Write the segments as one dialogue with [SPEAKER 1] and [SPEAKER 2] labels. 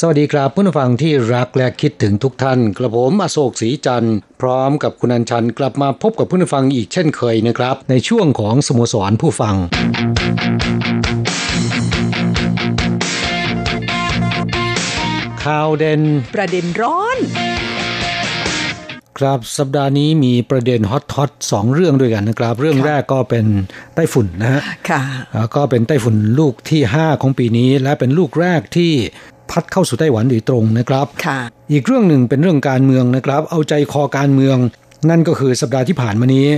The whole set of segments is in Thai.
[SPEAKER 1] สวัสดีครับผู้ฟังที่รักและคิดถึงทุกท่านกระผมอโศกศรีจันทร์พร้อมกับคุณอัญชันกลับมาพบกับผู้ฟังอีกเช่นเคยนะครับ ในช่วงของสโมสรผู้ฟัง ข่าวเด่น
[SPEAKER 2] ประเด็นร้อน
[SPEAKER 1] ครับสัปดาห์นี้มีประเด็นฮอตฮอตสองเรื่องด้วยกันนะครับ เรื่องแรกก็เป็นไต้ฝุ่นนะฮะ
[SPEAKER 2] ค่ะ
[SPEAKER 1] แล้วก็เป็นไต้ฝุ่นลูกที่ 5 ของปีนี้ และเป็นลูกแรกที่ พัดเข้าสู่ไต้หวันโดยตรงนะครับ
[SPEAKER 2] ค่ะ
[SPEAKER 1] อีกเรื่องหนึ่งเป็นเรื่องการเมืองนะครับ เอาใจคอการเมือง นั่นก็คือสัปดาห์ที่ผ่านมานี้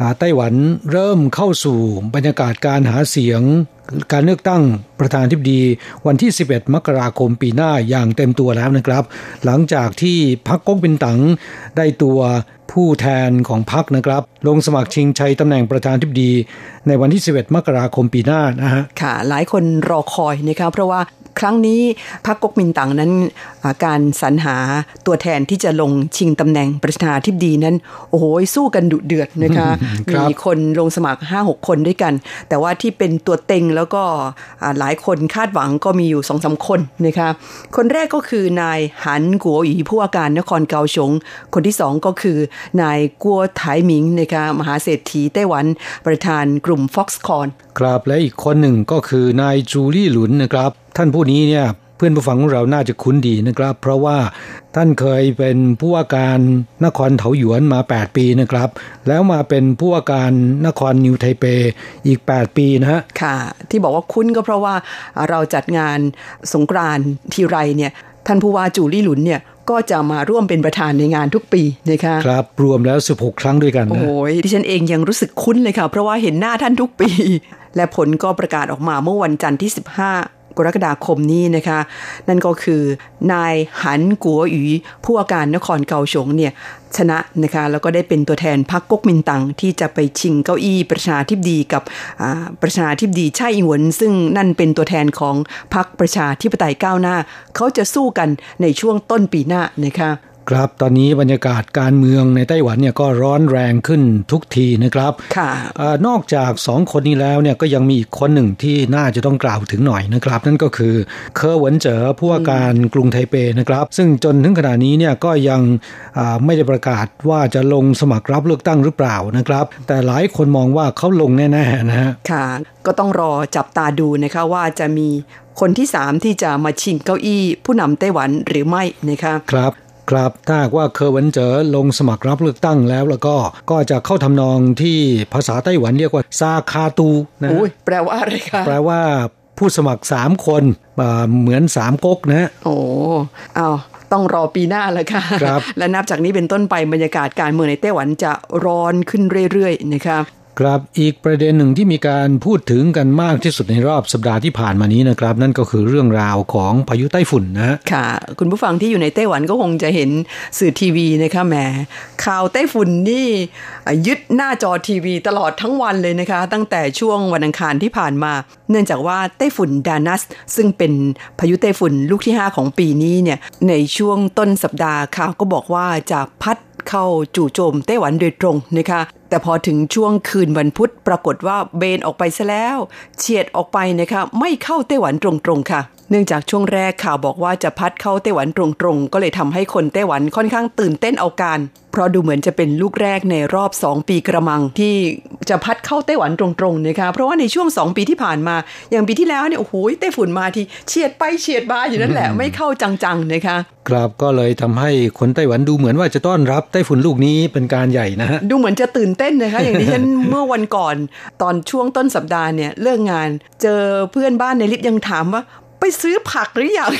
[SPEAKER 1] อ่าไต้หวันเริ่มเข้าสู่บรรยากาศการหาเสียง การเลือกตั้งประธานทิบดี วันที่ 11 มกราคมปีหน้าอย่างเต็มตัวแล้วนะครับ หลังจากที่พรรคก๊กบินตั๋งได้ตัวผู้แทนของพรรคนะครับ ลงสมัครชิงชัยตำแหน่งประธานทิบดี ในวันที่ 11 มกราคมปีหน้านะฮะ
[SPEAKER 2] ค่ะ หลายคนรอคอยนะคะเพราะว่า ครั้งนี้พรรคก๊กมินตั๋งนั้นอ่าการสรรหาตัวแทนที่จะลงชิงตำแหน่งประธานาธิบดีนั้น โอ้โหสู้กันดุเดือดนะคะ
[SPEAKER 1] ครับ
[SPEAKER 2] มีคนลงสมัคร 5-6 คนด้วยกัน แต่ว่าที่เป็นตัวเต็งแล้วก็อ่าหลายคนคาดหวังก็มีอยู่สองสาคนนะคะคนแรกก็คือนายหันกัวหยีผู้ว่าการนครเกาสงคนที่สองก็คือนายกัวไถหมิงนะคะมหาเศรษฐีไต้หวันประธานกลุ่ม Foxconn
[SPEAKER 1] ครับและอีกคนหนึ่งก็คือนายจูลี่หลุนนะครับ ท่านผู้นี้เนี่ยเพื่อนผู้ฟังของเราน่าจะคุ้นดีนะครับ เพราะว่าท่านเคยเป็นผู้ว่าการนครเถาหยวนมา 8 ปีนะครับ แล้วมาเป็นผู้ว่าการนครนิวไทเปอีก 8 ปีนะฮะ
[SPEAKER 2] ค่ะ ที่บอกว่าคุ้นก็เพราะว่าเราจัดงานสงกรานทีไรเนี่ยท่านผู้ว่าจูลี่หลุนเนี่ย ก็จะมาร่วมเป็นประธานในงานทุกปีนะคะ
[SPEAKER 1] ครับรวมแล้ว 16 ครั้งด้วยกัน
[SPEAKER 2] โอ้
[SPEAKER 1] นะ
[SPEAKER 2] โหดิฉันเองยังรู้สึกคุ้นเลยค่ะ เพราะว่าเห็นหน้าท่านทุกปี และผลก็ประกาศออกมาเมื่อวันจันทร์ที่ 15 กรกฎาคมนี้นะคะ นั่นก็คือนายหันกัวหยีผู้ว่าการนครเกาสงเนี่ย ชนะนะคะแล้วก็ได้เป็นตัวแทนพรรคก๊กมินตั๋งที่จะไปชิงเก้าอี้ประชาธิปดีกับประชาธิปดีไช่อิหวนซึ่งนั่นเป็นตัวแทนของพรรคประชาธิปไตยก้าวหน้า เขาจะสู้กันในช่วงต้นปีหน้านะคะ
[SPEAKER 1] ครับตอนนี้บรรยากาศการเมืองในไต้หวันเนี่ยก็ร้อนแรงขึ้นทุกทีนะครับ
[SPEAKER 2] ค่ะ
[SPEAKER 1] เออนอกจากสองคนนี้แล้วเนี่ยก็ยังมีอีกคนหนึ่งที่น่าจะต้องกล่าวถึงหน่อยนะครับ นั่นก็คือเคอร์หวนเจ๋อผู้ว่าการกรุงไทเปนะครับ ซึ่งจนถึงขณะนี้เนี่ยก็ยังอ่าไม่ได้ประกาศว่าจะลงสมัครรับเลือกตั้งหรือเปล่านะครับ แต่หลายคนมองว่าเขาลงแน่ๆนะฮะ
[SPEAKER 2] ค่ะ ก็ต้องรอจับตาดูนะคะว่าจะมีคนที่สามที่จะมาชิงเก้าอี้ผู้นำไต้หวันหรือไม่นะคะ
[SPEAKER 1] ครับ ครับถ้าหากว่าเคอร์หวันเจ๋อลงสมัครรับเลือกตั้งแล้วแล้วก็ก็จะเข้าทำนองที่ภาษาไต้หวันเรียกว่าซาคาตูนะ
[SPEAKER 2] โอ้ยแปลว่าอะไรคะ
[SPEAKER 1] แปลว่าผู้สมัครสามคนอ่าเหมือนสามก๊กนะฮะ
[SPEAKER 2] โอ้เอาต้องรอปีหน้าแล้วค่ะ
[SPEAKER 1] ครับ
[SPEAKER 2] และนับจากนี้เป็นต้นไปบรรยากาศการเมืองในไต้หวันจะร้อนขึ้นเรื่อยๆนะคะ
[SPEAKER 1] ครับอีกประเด็นหนึ่งที่มีการพูดถึงกันมากที่สุดในรอบสัปดาห์ที่ผ่านมานี้นะครับ นั่นก็คือเรื่องราวของพายุไต้ฝุ่นนะ
[SPEAKER 2] ค่ะ คุณผู้ฟังที่อยู่ในไต้หวันก็คงจะเห็นสื่อทีวีนะคะแหมข่าวไต้ฝุ่นนี่ยึดหน้าจอทีวีตลอดทั้งวันเลยนะคะ ตั้งแต่ช่วงวันอังคารที่ผ่านมา เนื่องจากว่าไต้ฝุ่นดานัส ซึ่งเป็นพายุไต้ฝุ่นลูกที่ 5 ของปีนี้เนี่ยในช่วงต้นสัปดาห์ข่าวก็บอกว่าจะพัดเข้าจู่โจมไต้หวันโดยตรงนะคะ แต่พอถึงช่วงคืนวันพุธปรากฏว่าเบนออกไปซะแล้ว เฉียดออกไปนะคะ ไม่เข้าไต้หวันตรงๆค่ะ เนื่องจากช่วงแรกข่าวบอกว่าจะพัดเข้าไต้หวันตรงๆ ก็เลยทำให้คนไต้หวันค่อนข้างตื่นเต้นเอาการ เพราะดูเหมือนจะเป็นลูกแรกในรอบ 2 ปีกระมังที่จะพัดเข้าไต้หวันตรงๆนะคะเพราะว่าในช่วง 2 ปีที่ผ่านมา อย่างปีที่แล้วเนี่ยโอ้โหไต้ฝุ่นมาทีเฉียดไปเฉียดมาอยู่นั่นแหละไม่เข้าจังๆนะคะ
[SPEAKER 1] ครับก็เลยทำให้คนไต้หวันดูเหมือนว่าจะต้อนรับไต้ฝุ่นลูกนี้เป็นการใหญ่นะฮะ
[SPEAKER 2] ดูเหมือนจะตื่นเต้นนะคะ อย่างที่ฉันเมื่อวันก่อน ตอนช่วงต้นสัปดาห์เนี่ยเลิกงาน เจอเพื่อนบ้านในลิฟต์ยังถามว่า ไปซื้อผักหรือยัง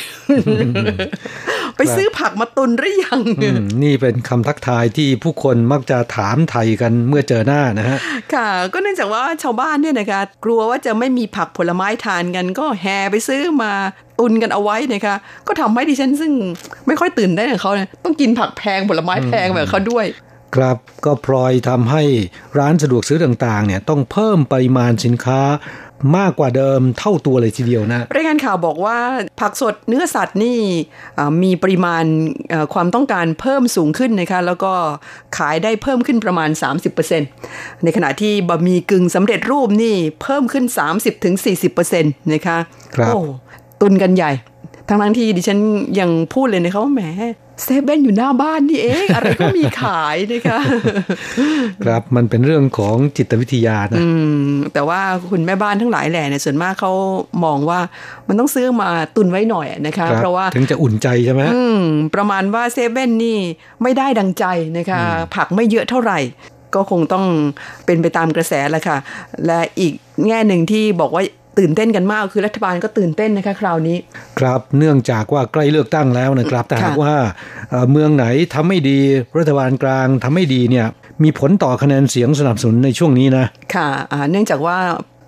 [SPEAKER 2] ไปซื้อผักมาตุนหรือยัง
[SPEAKER 1] อืมนี่เป็นคำทักทายที่ผู้คนมักจะถามไทยกันเมื่อเจอหน้านะฮะ
[SPEAKER 2] ค่ะ ก็เนื่องจากว่าชาวบ้านเนี่ยนะคะกลัวว่าจะไม่มีผักผลไม้ทานกัน ก็แห่ไปซื้อมาตุนกันเอาไว้นะคะก็ทำให้ดิฉันซึ่งไม่ค่อยตื่นได้กับเขาเนี่ยต้องกินผักแพงผลไม้แพงแบบเขาด้วย
[SPEAKER 1] ครับก็พลอยทำให้ร้านสะดวกซื้อต่างๆเนี่ยต้องเพิ่มปริมาณสินค้า มากกว่าเดิมเท่าตัวเลยทีเดียวนะ
[SPEAKER 2] รายงานข่าวบอกว่าผักสดเนื้อสัตว์นี่อ่ามีปริมาณเอ่อความต้องการเพิ่มสูงขึ้นนะคะแล้วก็ขายได้เพิ่มขึ้นประมาณ 30%ในขณะที่บะหมี่กึ่งสำเร็จรูปนี่เพิ่มขึ้น 30-40%นะคะ
[SPEAKER 1] ครับ
[SPEAKER 2] โอ้ตุนกันใหญ่ ทั้งทั้งๆที่ดิฉันยังพูดเลยนะคะว่าแหมเซเว่นอยู่หน้าบ้านนี่เองอะไรก็มีขายนะคะ
[SPEAKER 1] ครับมันเป็นเรื่องของจิตวิทยานะ
[SPEAKER 2] อืมแต่ว่าคุณแม่บ้านทั้งหลายแหล่เนี่ยส่วนมากเขามองว่ามันต้องซื้อมาตุนไว้หน่อยนะคะ
[SPEAKER 1] ครับ
[SPEAKER 2] เพราะว่า
[SPEAKER 1] ถึงจะอุ่นใจใช่ไหม
[SPEAKER 2] อืมประมาณว่าเซเว่นนี่ไม่ได้ดังใจนะคะ ผักไม่เยอะเท่าไหร่ก็คงต้องเป็นไปตามกระแสแหละค่ะ และอีกแง่หนึ่งที่บอกว่า ตื่นเต้นกันมากคือรัฐบาลก็ตื่นเต้นนะคะคราวนี้
[SPEAKER 1] ครับเนื่องจากว่าใกล้เลือกตั้งแล้วนะครับแต่หาก
[SPEAKER 2] ค่ะ
[SPEAKER 1] ว่าเอ่อเมืองไหนทำไม่ดีรัฐบาลกลางทำไม่ดีเนี่ยมีผลต่อคะแนนเสียงสนับสนุนในช่วงนี้นะ
[SPEAKER 2] ค่ะอ่าเนื่องจากว่า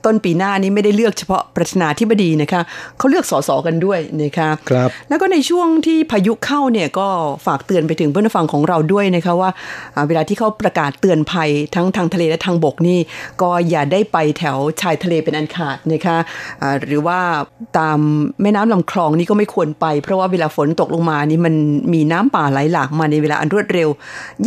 [SPEAKER 2] ต้นปีหน้านี้ไม่ได้เลือกเฉพาะประธานาธิบดีนะคะเขาเลือกสสกันด้วยนะคะ
[SPEAKER 1] ครับ
[SPEAKER 2] แล้วก็ในช่วงที่พายุเข้าเนี่ยก็ฝากเตือนไปถึงเพื่อนผู้ฟังของเราด้วยนะคะว่าอ่าเวลาที่เขาประกาศเตือนภัยทั้งทางทะเลและทางบกนี่ก็อย่าได้ไปแถวชายทะเลเป็นอันขาดนะคะอ่าหรือว่าตามแม่น้ำลำคลองนี่ก็ไม่ควรไป เพราะว่าเวลาฝนตกลงมานี่มันมีน้ำป่าไหลหลากมาในเวลาอันรวดเร็ว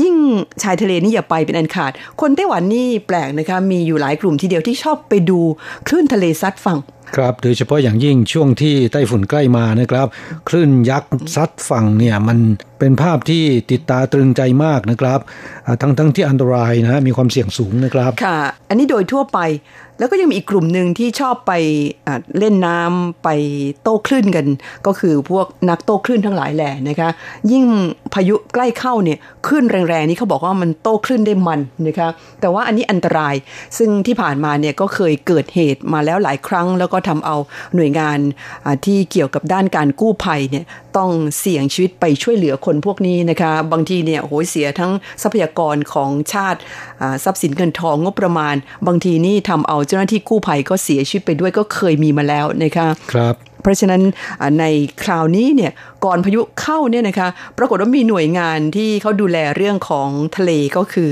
[SPEAKER 2] ยิ่งชายทะเลนี่อย่าไปเป็นอันขาด คนไต้หวันนี่แปลกนะคะมีอยู่หลายกลุ่มทีเดียวที่ชอบไปดูคลื่นทะเลซัดฝั่ง
[SPEAKER 1] ครับโดยเฉพาะอย่างยิ่งช่วงที่ไต้ฝุ่นใกล้มานะครับ คลื่นยักษ์ซัดฝั่งเนี่ยมันเป็นภาพที่ติดตาตรึงใจมากนะครับอ่าทั้งทั้งที่อันตรายนะฮะมีความเสี่ยงสูงนะครับ
[SPEAKER 2] ค่ะ อันนี้โดยทั่วไป แล้วก็ยังมีอีกกลุ่มหนึ่งที่ชอบไปเล่นน้ำไปโต้คลื่นกัน ก็คือพวกนักโต้คลื่นทั้งหลายแหล่นะคะ ยิ่งพายุใกล้เข้าเนี่ยคลื่นแรงๆนี่เขาบอกว่ามันโต้คลื่นได้มันนะคะแต่ว่าอันนี้อันตรายซึ่งที่ผ่านมาเนี่ยก็เคยเกิดเหตุมาแล้วหลายครั้ง แล้วก็ทำเอาหน่วยงานที่เกี่ยวกับด้านการกู้ภัยเนี่ย ต้องเสี่ยงชีวิตไปช่วยเหลือคนพวกนี้นะคะ บางทีเนี่ยโอ้โหเสียทั้งทรัพยากรของชาติอ่าทรัพย์สินเงินทองงบประมาณ บางทีนี่ทำเอาเจ้าหน้าที่กู้ภัยก็เสียชีวิตไปด้วยก็เคยมีมาแล้วนะคะ
[SPEAKER 1] ครับ
[SPEAKER 2] เพราะฉะนั้นอ่าในคราวนี้เนี่ยก่อนพายุเข้าเนี่ยนะคะปรากฏว่ามีหน่วยงานที่เขาดูแลเรื่องของทะเลก็คือ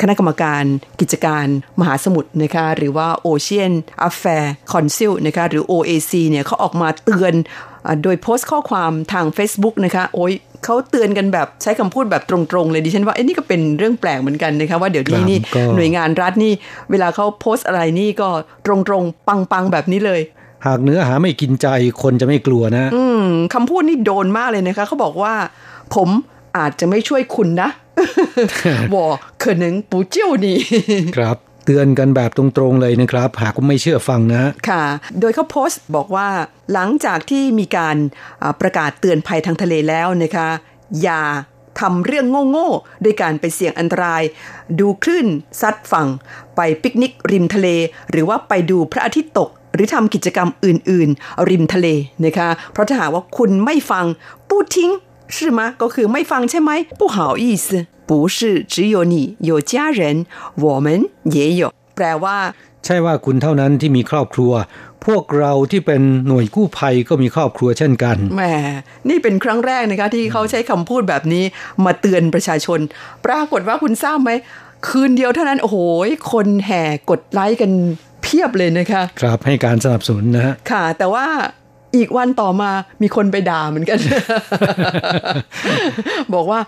[SPEAKER 2] คณะกรรมการกิจการมหาสมุทรนะคะหรือว่า Ocean Affair Council นะคะหรือ OAC เนี่ยเขาออกมาเตือนอา โดยโพสต์ข้อความทาง Facebook นะคะโอ้ยเขาเตือนกันแบบใช้คำพูดแบบตรงๆ เลยดิฉันว่าเอ้นี่ก็เป็นเรื่องแปลกเหมือนกันนะคะว่าเดี๋ยวนี้นี่
[SPEAKER 1] ก็
[SPEAKER 2] หน่วยงานรัฐนี่ เวลาเขาโพสต์อะไรนี่ก็ตรงๆ ปังๆ แบบนี้เลย
[SPEAKER 1] หากเนื้อหาไม่กินใจคนจะไม่กลัวนะ
[SPEAKER 2] อืมคำพูดนี่โดนมากเลยนะคะเขาบอกว่า ผมอาจจะไม่ช่วยคุณนะวอเขินหนึ่งปูเจิ้ยวนี่
[SPEAKER 1] ครับ เตือนกันแบบตรงๆเลยนะครับ หากไม่เชื่อฟังนะ
[SPEAKER 2] ค่ะ โดยเขาโพสต์บอกว่าหลังจากที่มีการประกาศเตือนภัยทางทะเลแล้วนะคะ อย่าทำเรื่องโง่ๆโดยการไปเสี่ยงอันตราย ดูคลื่นซัดฝั่ง ไปปิกนิกริมทะเล หรือว่าไปดูพระอาทิตย์ตก หรือทำกิจกรรมอื่นๆ ริมทะเลนะคะ เพราะถ้าหากว่าคุณไม่ฟัง ปูทิ้ง 是吗ก็คือไม่ฟังใช่ไหม不好意思不是只有你有家人我们也有แปลว่า
[SPEAKER 1] ใช่ว่าคุณเท่านั้นที่มีครอบครัว พวกเราที่เป็นหน่วยกู้ภัยก็มีครอบครัวเช่นกัน
[SPEAKER 2] แหมนี่เป็นครั้งแรกนะคะที่เขาใช้คำพูดแบบนี้มาเตือนประชาชน ปรากฏว่าคุณทราบไหม คืนเดียวเท่านั้น โอ้โห คนแห่กดไลค์กันเพียบเลยนะคะ
[SPEAKER 1] ครับให้การสนับสนุนนะฮะ
[SPEAKER 2] ค่ะ แต่ว่า อีกวันต่อมามีคนไปด่าเหมือนกัน บอกว่า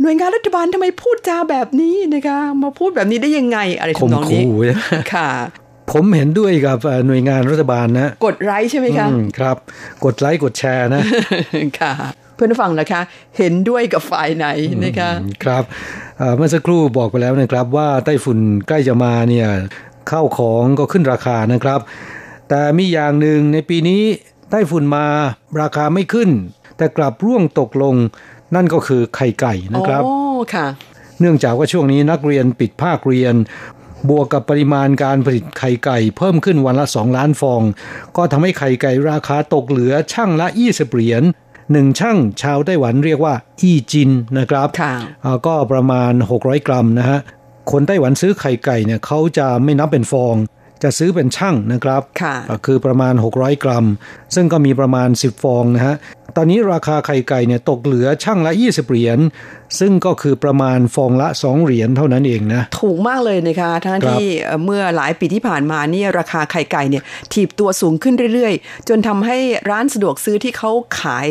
[SPEAKER 2] หน่วยงานรัฐบาลทำไมพูดจาแบบนี้นะคะ มาพูดแบบนี้ได้ยังไง อะไรทำนองนี้
[SPEAKER 1] ข่มขู่นะ
[SPEAKER 2] ค่ะผ
[SPEAKER 1] ผมเห็นด้วยกับหน่วยงานรัฐบาลนะ
[SPEAKER 2] กดไลค์ใช่ไหมคะ
[SPEAKER 1] ครับ กดไลค์กดแชร์นะ
[SPEAKER 2] ค่ะเพื่อนฟังนะคะ เห็นด้วยกับฝ่ายไหนนะคะ
[SPEAKER 1] ครับเมื่อสักครู่บอกไปแล้วนะครับ ว่าไต้ฝุ่นใกล้จะมาเนี่ยข้าวของก็ขึ้นราคานะครับ แต่มีอย่างหนึ่งในปีนี้ ไต้ฝุ่นมาราคาไม่ขึ้น แต่กลับร่วงตกลง นั่นก็คือไข่ไก่นะครับ
[SPEAKER 2] โอ้ค่ะ
[SPEAKER 1] เนื่องจากว่าช่วงนี้นักเรียนปิดภาคเรียน บวกกับปริมาณการผลิตไข่ไก่ เพิ่มขึ้นวันละ 2 ล้านฟอง ก็ทำให้ไข่ไก่ราคาตกเหลือช่างละ20เหรียญหนึ่งช่างชาวไต้หวันเรียกว่า อีจินนะครับก็ประมาณ 600 กรัมนะฮะคนไต้หวันซื้อไข่ไก่เนี่ยเขาจะไม่นับเป็นฟอง จะซื้อเป็นช่างนะครับคือประมาณ 600 กรัม ซึ่งก็มีประมาณ 10 ฟองนะฮะ ตอนนี้ราคาไข่ไก่เนี่ยตกเหลือช่างละ 20 เหรียญ ซึ่งก็คือประมาณฟองละ 2 เหรียญเท่านั้นเองนะ
[SPEAKER 2] ถูกมากเลยนะคะทั้งที่เมื่อหลายปีที่ผ่านมานี่ราคาไข่ไก่เนี่ยถีบตัวสูงขึ้นเรื่อยๆ จนทำให้ร้านสะดวกซื้อที่เขาขาย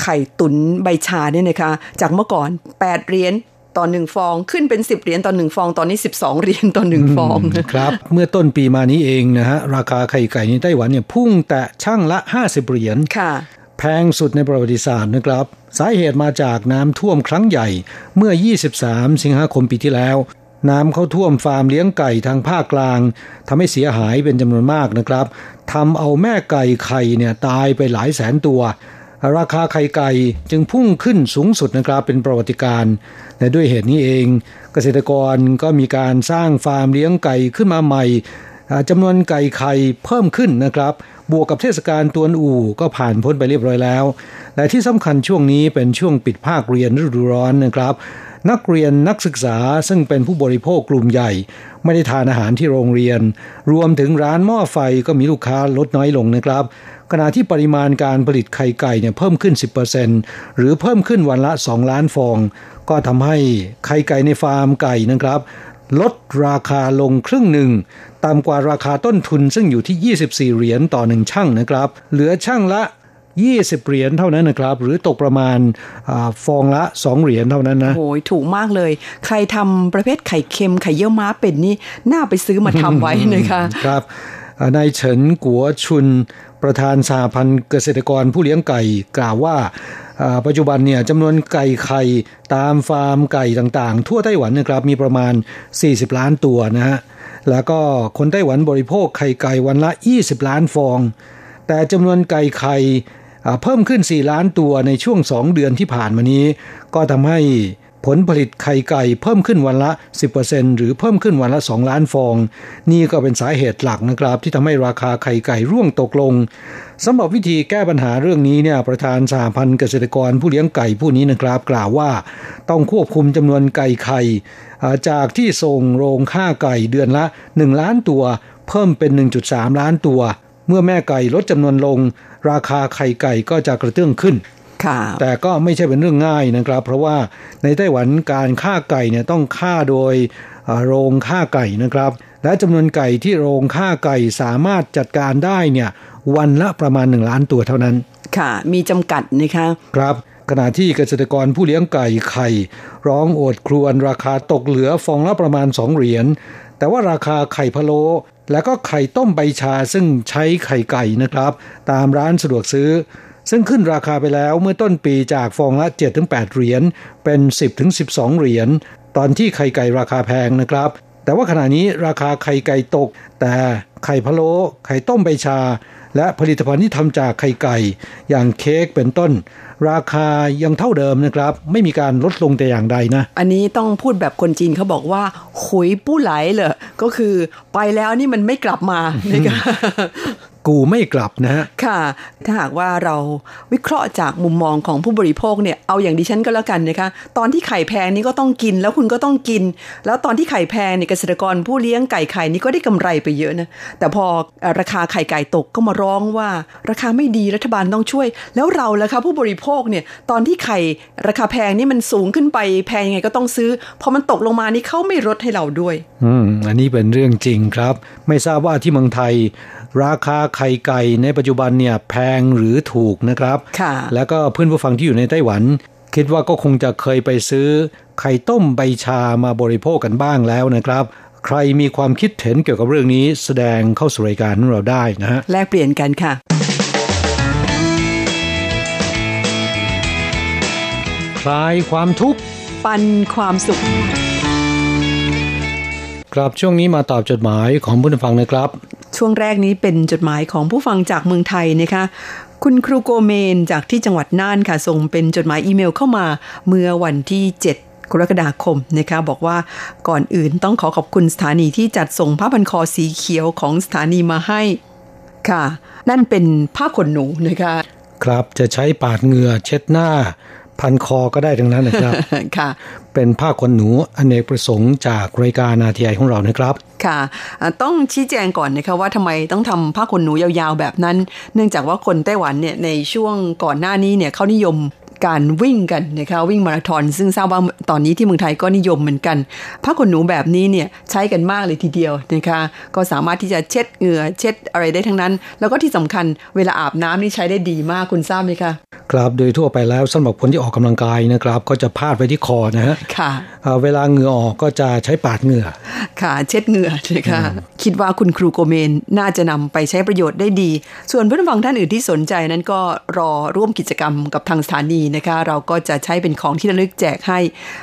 [SPEAKER 2] ไข่ตุนใบชาเนี่ยนะคะ จากเมื่อก่อน 8 เหรียญ ต่อหนึ่งฟอง ขึ้นเป็น 10 เหรียญต่อหนึ่งฟอง ตอนนี้ 12 เหรียญต่อหนึ่งฟอง
[SPEAKER 1] ครับ เมื่อต้นปีมานี้เองนะฮะ ราคาไข่ไก่ในไต้หวันเนี่ยพุ่งแต่ช่างละ 50 เหรียญ
[SPEAKER 2] ค่ะ
[SPEAKER 1] แพงสุดในประวัติศาสตร์นะครับ สาเหตุมาจากน้ำท่วมครั้งใหญ่เมื่อ 23 สิงหาคมปีที่แล้ว น้ำเข้าท่วมฟาร์มเลี้ยงไก่ทางภาคกลางทำให้เสียหายเป็นจำนวนมากนะครับทำเอาแม่ไก่ไข่เนี่ยตายไปหลายแสนตัวราคาไข่ไก่จึงพุ่งขึ้นสูงสุดนะครับเป็นประวัติการ และด้วยเหตุนี้เองเกษตรกรก็มีการสร้างฟาร์มเลี้ยงไก่ขึ้นมาใหม่จำนวนไก่ไข่เพิ่มขึ้นนะครับ บวกกับเทศกาลตวนอู่ก็ผ่านพ้นไปเรียบร้อยแล้ว และที่สำคัญช่วงนี้เป็นช่วงปิดภาคเรียนฤดูร้อนนะครับ นักเรียนนักศึกษาซึ่งเป็นผู้บริโภคกลุ่มใหญ่ ไม่ได้ทานอาหารที่โรงเรียน รวมถึงร้านหม้อไฟก็มีลูกค้าลดน้อยลงนะครับ ขณะที่ปริมาณการผลิตไข่ไก่เนี่ยเพิ่มขึ้น 10%หรือเพิ่มขึ้นวันละ 2 ล้านฟอง ก็ทำให้ไข่ไก่ในฟาร์มไก่นะครับ ลดราคาลงครึ่งหนึ่งต่ำกว่าราคาต้นทุนซึ่งอยู่ที่ 24 เหรียญต่อหนึ่งช่างนะครับ เหลือช่างละ 20 เหรียญเท่านั้นนะครับ หรือตกประมาณอฟองละ 2 เหรียญเท่านั้นนะ
[SPEAKER 2] โอ้ยถูกมากเลย ใครทำประเภทไข่เค็มไข่เยี่ยวม้าเป็นนี่น่าไปซื้อมาทำไว้นะคะ
[SPEAKER 1] ครับนายเฉินกัวชุนประธานสาพันธ์เกษตรกรผู้เลี้ยงไก่กล่าวว่า ปัจจุบันเนี่ยจำนวนไก่ไข่ตามฟาร์มไก่ต่างๆ ทั่วไต้หวันนะครับมีประมาณ 40 ล้านตัวนะฮะแล้วก็คนไต้หวันบริโภคไข่ไก่วันละ 20 ล้านฟอง แต่จำนวนไก่ไข่เพิ่มขึ้น 4 ล้านตัวในช่วง 2 เดือนที่ผ่านมานี้ ก็ทำให้ ผลผลิตไข่ไก่เพิ่มขึ้นวันละ 10%หรือเพิ่มขึ้นวันละ 2 ล้านฟอง นี่ก็เป็นสาเหตุหลักนะครับ ที่ทำให้ราคาไข่ไก่ร่วงตกลงสำหรับวิธีแก้ปัญหาเรื่องนี้เนี่ยประธานสหพันธ์เกษตรกรผู้เลี้ยงไก่ผู้นี้นะครับ กล่าวว่าต้องควบคุมจำนวนไก่ไข่จากที่ส่งโรงฆ่าไก่เดือนละ 1 ล้านตัว เพิ่มเป็น 1.3 ล้านตัว เมื่อแม่ไก่ลดจำนวนลง ราคาไข่ไก่ก็จะกระเตื้องขึ้น แต่ก็ไม่ใช่เป็นเรื่องง่ายนะครับ เพราะว่าในไต้หวันการฆ่าไก่เนี่ยต้องฆ่าโดยโรงฆ่าไก่นะครับ และจำนวนไก่ที่โรงฆ่าไก่สามารถจัดการได้เนี่ยวันละประมาณหนึ่งล้านตัวเท่านั้น
[SPEAKER 2] ค่ะ มีจำกัดนะคะ
[SPEAKER 1] ครับขณะที่เกษตรกรผู้เลี้ยงไก่ไข่ ร้องโอดครวญราคาตกเหลือฟองละประมาณ 2 เหรียญ แต่ว่าราคาไข่พะโล้และก็ไข่ต้มใบชาซึ่งใช้ไข่ไก่นะครับ ตามร้านสะดวกซื้อ ซึ่งขึ้นราคาไปแล้วเมื่อต้นปีจากฟองละ 7-8 เหรียญเป็น 10-12 เหรียญตอนที่ไข่ไก่ราคาแพงนะครับ แต่ว่าขณะนี้ราคาไข่ไก่ตก แต่ไข่พะโล้ไข่ต้มใบชา และผลิตภัณฑ์ที่ทำจากไข่ไก่ อย่างเค้กเป็นต้น ราคายังเท่าเดิมนะครับ ไม่มีการลดลงแต่อย่างใดนะ
[SPEAKER 2] อันนี้ต้องพูดแบบคนจีนเขาบอกว่าขุยปู้ไหลเลยก็คือไปแล้วนี่มันไม่กลับมานะคะ
[SPEAKER 1] กูไม่กลับนะฮะ
[SPEAKER 2] ค่ะ ถ้าหากว่าเราวิเคราะห์จากมุมมองของผู้บริโภคเนี่ยเอาอย่างดิฉันก็แล้วกันนะคะตอนที่ไข่แพงนี่ก็ต้องกินแล้วคุณก็ต้องกิน แล้วตอนที่ไข่แพงเนี่ยเกษตรกรผู้เลี้ยงไก่ไข่นี่ก็ได้กำไรไปเยอะนะแต่พอราคาไข่ไก่ตกก็มาร้องว่า ราคาไม่ดีรัฐบาลต้องช่วย แล้วเราล่ะคะผู้บริโภคเนี่ยตอนที่ไข่ราคาแพงนี่มันสูงขึ้นไปแพงยังไงก็ต้องซื้อพอมันตกลงมานี่เขาไม่ลดให้เราด้วย
[SPEAKER 1] อืมอันนี้เป็นเรื่องจริงครับ ไม่ทราบว่าที่เมืองไทย ราคาไข่ไก่ในปัจจุบันเนี่ยแพงหรือถูกนะครับ
[SPEAKER 2] ค่ะ
[SPEAKER 1] แล้วก็เพื่อนผู้ฟังที่อยู่ในไต้หวัน คิดว่าก็คงจะเคยไปซื้อ ไข่ต้มใบชามาบริโภคกันบ้างแล้วนะครับใครมีความคิดเห็นเกี่ยวกับเรื่องนี้แสดงเข้าสู่รายการของเราได้นะฮะ
[SPEAKER 2] แลกเปลี่ยนกันค่ะ
[SPEAKER 1] คลายความทุกข์
[SPEAKER 2] ปันความสุข
[SPEAKER 1] ครับช่วงนี้มาตอบจดหมายของผู้ฟังนะครับ
[SPEAKER 2] ช่วงแรกนี้เป็นจดหมายของผู้ฟังจากเมืองไทยนะคะ คุณครูโกเมนจากที่จังหวัดน่านค่ะส่งเป็นจดหมายอีเมลเข้ามาเมื่อวันที่ 7กรกฎาคมนะคะบอกว่าก่อนอื่นต้องขอขอบคุณสถานีที่จัดส่งผ้าพันคอสีเขียวของสถานีมาให้ค่ะ นั่นเป็นผ้าขนหนูนะคะ
[SPEAKER 1] ครับจะใช้ปาดเหงื่อเช็ดหน้า พันคอก็ได้ทั้งนั้นนะครับ
[SPEAKER 2] ค่ะ
[SPEAKER 1] เป็นผ้าขนหนูอเนกประสงค์จากรายการนาทีไอของเรานะครับ
[SPEAKER 2] ค่ะอ่าต้องชี้แจงก่อนนะคะว่าทำไมต้องทำผ้าขนหนูยาวๆแบบนั้น เนื่องจากว่าคนไต้หวันเนี่ยในช่วงก่อนหน้านี้เนี่ยเขานิยม การวิ่งกันนะคะวิ่งมาราธอนซึ่งทราบว่าตอนนี้ที่เมืองไทยก็นิยมเหมือนกันผ้าขนหนูแบบนี้เนี่ยใช้กันมากเลยทีเดียวนะคะก็สามารถที่จะเช็ดเหงื่อเช็ดอะไรได้ทั้งนั้น แล้วก็ที่สำคัญเวลาอาบน้ำนี่ใช้ได้ดีมากคุณทราบไหมคะ
[SPEAKER 1] ครับโดยทั่วไปแล้วสำหรับคนที่ออกกำลังกายนะครับก็จะพาดไว้ที่คอนะฮะ
[SPEAKER 2] ค่ะ
[SPEAKER 1] อ่าเวลาเหงื่อออกก็จะใช้ปาดเหงื่อ
[SPEAKER 2] ค่ะ เช็ดเหงื่อนะคะคิดว่าคุณครูโกเมนน่าจะนำไปใช้ประโยชน์ได้ดี ส่วนเพื่อนฟังท่านอื่นที่สนใจนั้นก็รอร่วมกิจกรรมกับทางสถานีนะคะ เราก็จะใช้เป็นของที่ระลึกแจกให้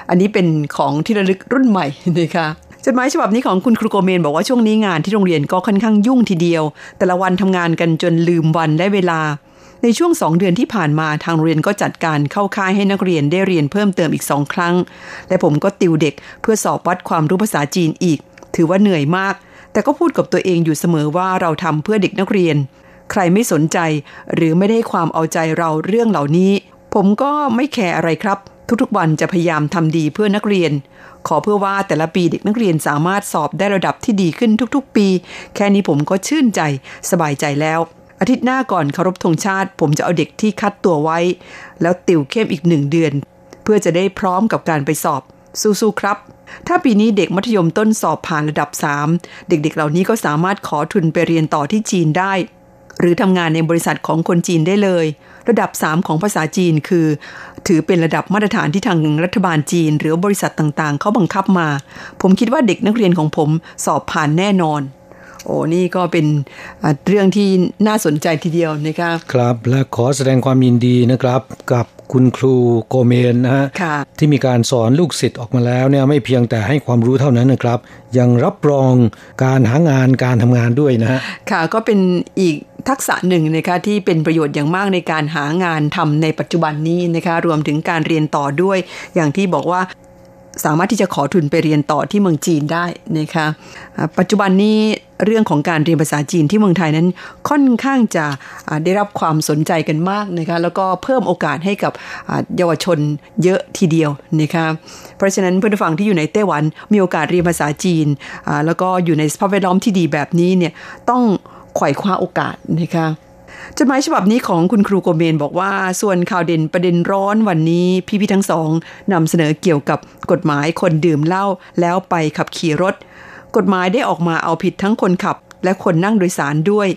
[SPEAKER 2] อันนี้เป็นของที่ระลึกรุ่นใหม่นะคะจดหมายฉบับนี้ของคุณครูโกเมนบอกว่าช่วงนี้งานที่โรงเรียนก็ค่อนข้างยุ่งทีเดียว แต่ละวันทำงานกันจนลืมวันและเวลา ในช่วงสองเดือนที่ผ่านมาทางโรงเรียนก็จัดการเข้าค่ายให้นักเรียนได้เรียนเพิ่มเติมอีกสองครั้ง และผมก็ติวเด็กเพื่อสอบวัดความรู้ภาษาจีนอีก ถือว่าเหนื่อยมาก แต่ก็พูดกับตัวเองอยู่เสมอว่าเราทำเพื่อเด็กนักเรียน ใครไม่สนใจ หรือไม่ได้ความเอาใจเราเรื่องเหล่านี้ ผมก็ไม่แคร์อะไรครับ ทุกๆวันจะพยายามทำดีเพื่อนักเรียน ขอเพื่อว่าแต่ละปีเด็กนักเรียนสามารถสอบได้ระดับที่ดีขึ้นทุกๆ ปี แค่นี้ผมก็ชื่นใจสบายใจแล้วอาทิตย์หน้าก่อนเคารพธงชาติ ผมจะเอาเด็กที่คัดตัวไว้ แล้วติวเข้มอีกหนึ่งเดือน เพื่อจะได้พร้อมกับการไปสอบ สู้ๆครับ ถ้าปีนี้เด็กมัธยมต้นสอบผ่านระดับ 3 เด็กๆ เหล่านี้ก็สามารถขอทุนไปเรียนต่อที่จีนได้ หรือทำงานในบริษัทของคนจีนได้เลย ระดับ 3 ของภาษาจีนคือ ถือเป็นระดับมาตรฐานที่ทางรัฐบาลจีน หรือบริษัทต่างๆ เขาบังคับมา ผมคิดว่าเด็กนักเรียนของผมสอบผ่านแน่นอนโอ้นี่ก็เป็นเรื่องที่น่าสนใจทีเดียวนะคะ
[SPEAKER 1] ครับ และขอแสดงความยินดีนะครับกับ คุณครูโกเมนนะฮะ
[SPEAKER 2] ค่ะ
[SPEAKER 1] ที่มีการสอนลูกศิษย์ออกมาแล้วเนี่ยไม่เพียงแต่ให้ความรู้เท่านั้นนะครับ ยังรับรองการหางานการทำงานด้วยนะฮะ
[SPEAKER 2] ค่ะก็เป็นอีกทักษะหนึ่งนะคะที่เป็นประโยชน์อย่างมากในการหางานทำในปัจจุบันนี้นะคะรวมถึงการเรียนต่อด้วย อย่างที่บอกว่าสามารถที่จะขอทุนไปเรียนต่อที่เมืองจีนได้นะคะอ่าปัจจุบันนี้ เรื่องของการเรียนภาษาจีนที่เมืองไทยนั้นค่อนข้างจะได้รับความสนใจกันมากนะคะแล้วก็เพิ่มโอกาสให้กับเยาวชนเยอะทีเดียวนะคะเพราะฉะนั้นเพื่อนผู้ฟังที่อยู่ในไต้หวันมีโอกาสเรียนภาษาจีนแล้วก็อยู่ในสภาพแวดล้อมที่ดีแบบนี้เนี่ยต้องไขว่คว้าโอกาสนะคะจดหมายฉบับนี้ของคุณครูโกเมนบอกว่าส่วนข่าวเด่นประเด็นร้อนวันนี้ พี่พี่ๆทั้งสองนำเสนอเกี่ยวกับกฎหมายคนดื่มเหล้าแล้วไปขับขี่รถ กฎหมายได้ออกมาเอาผิดทั้งคนขับ และคนนั่งโดยสารด้วย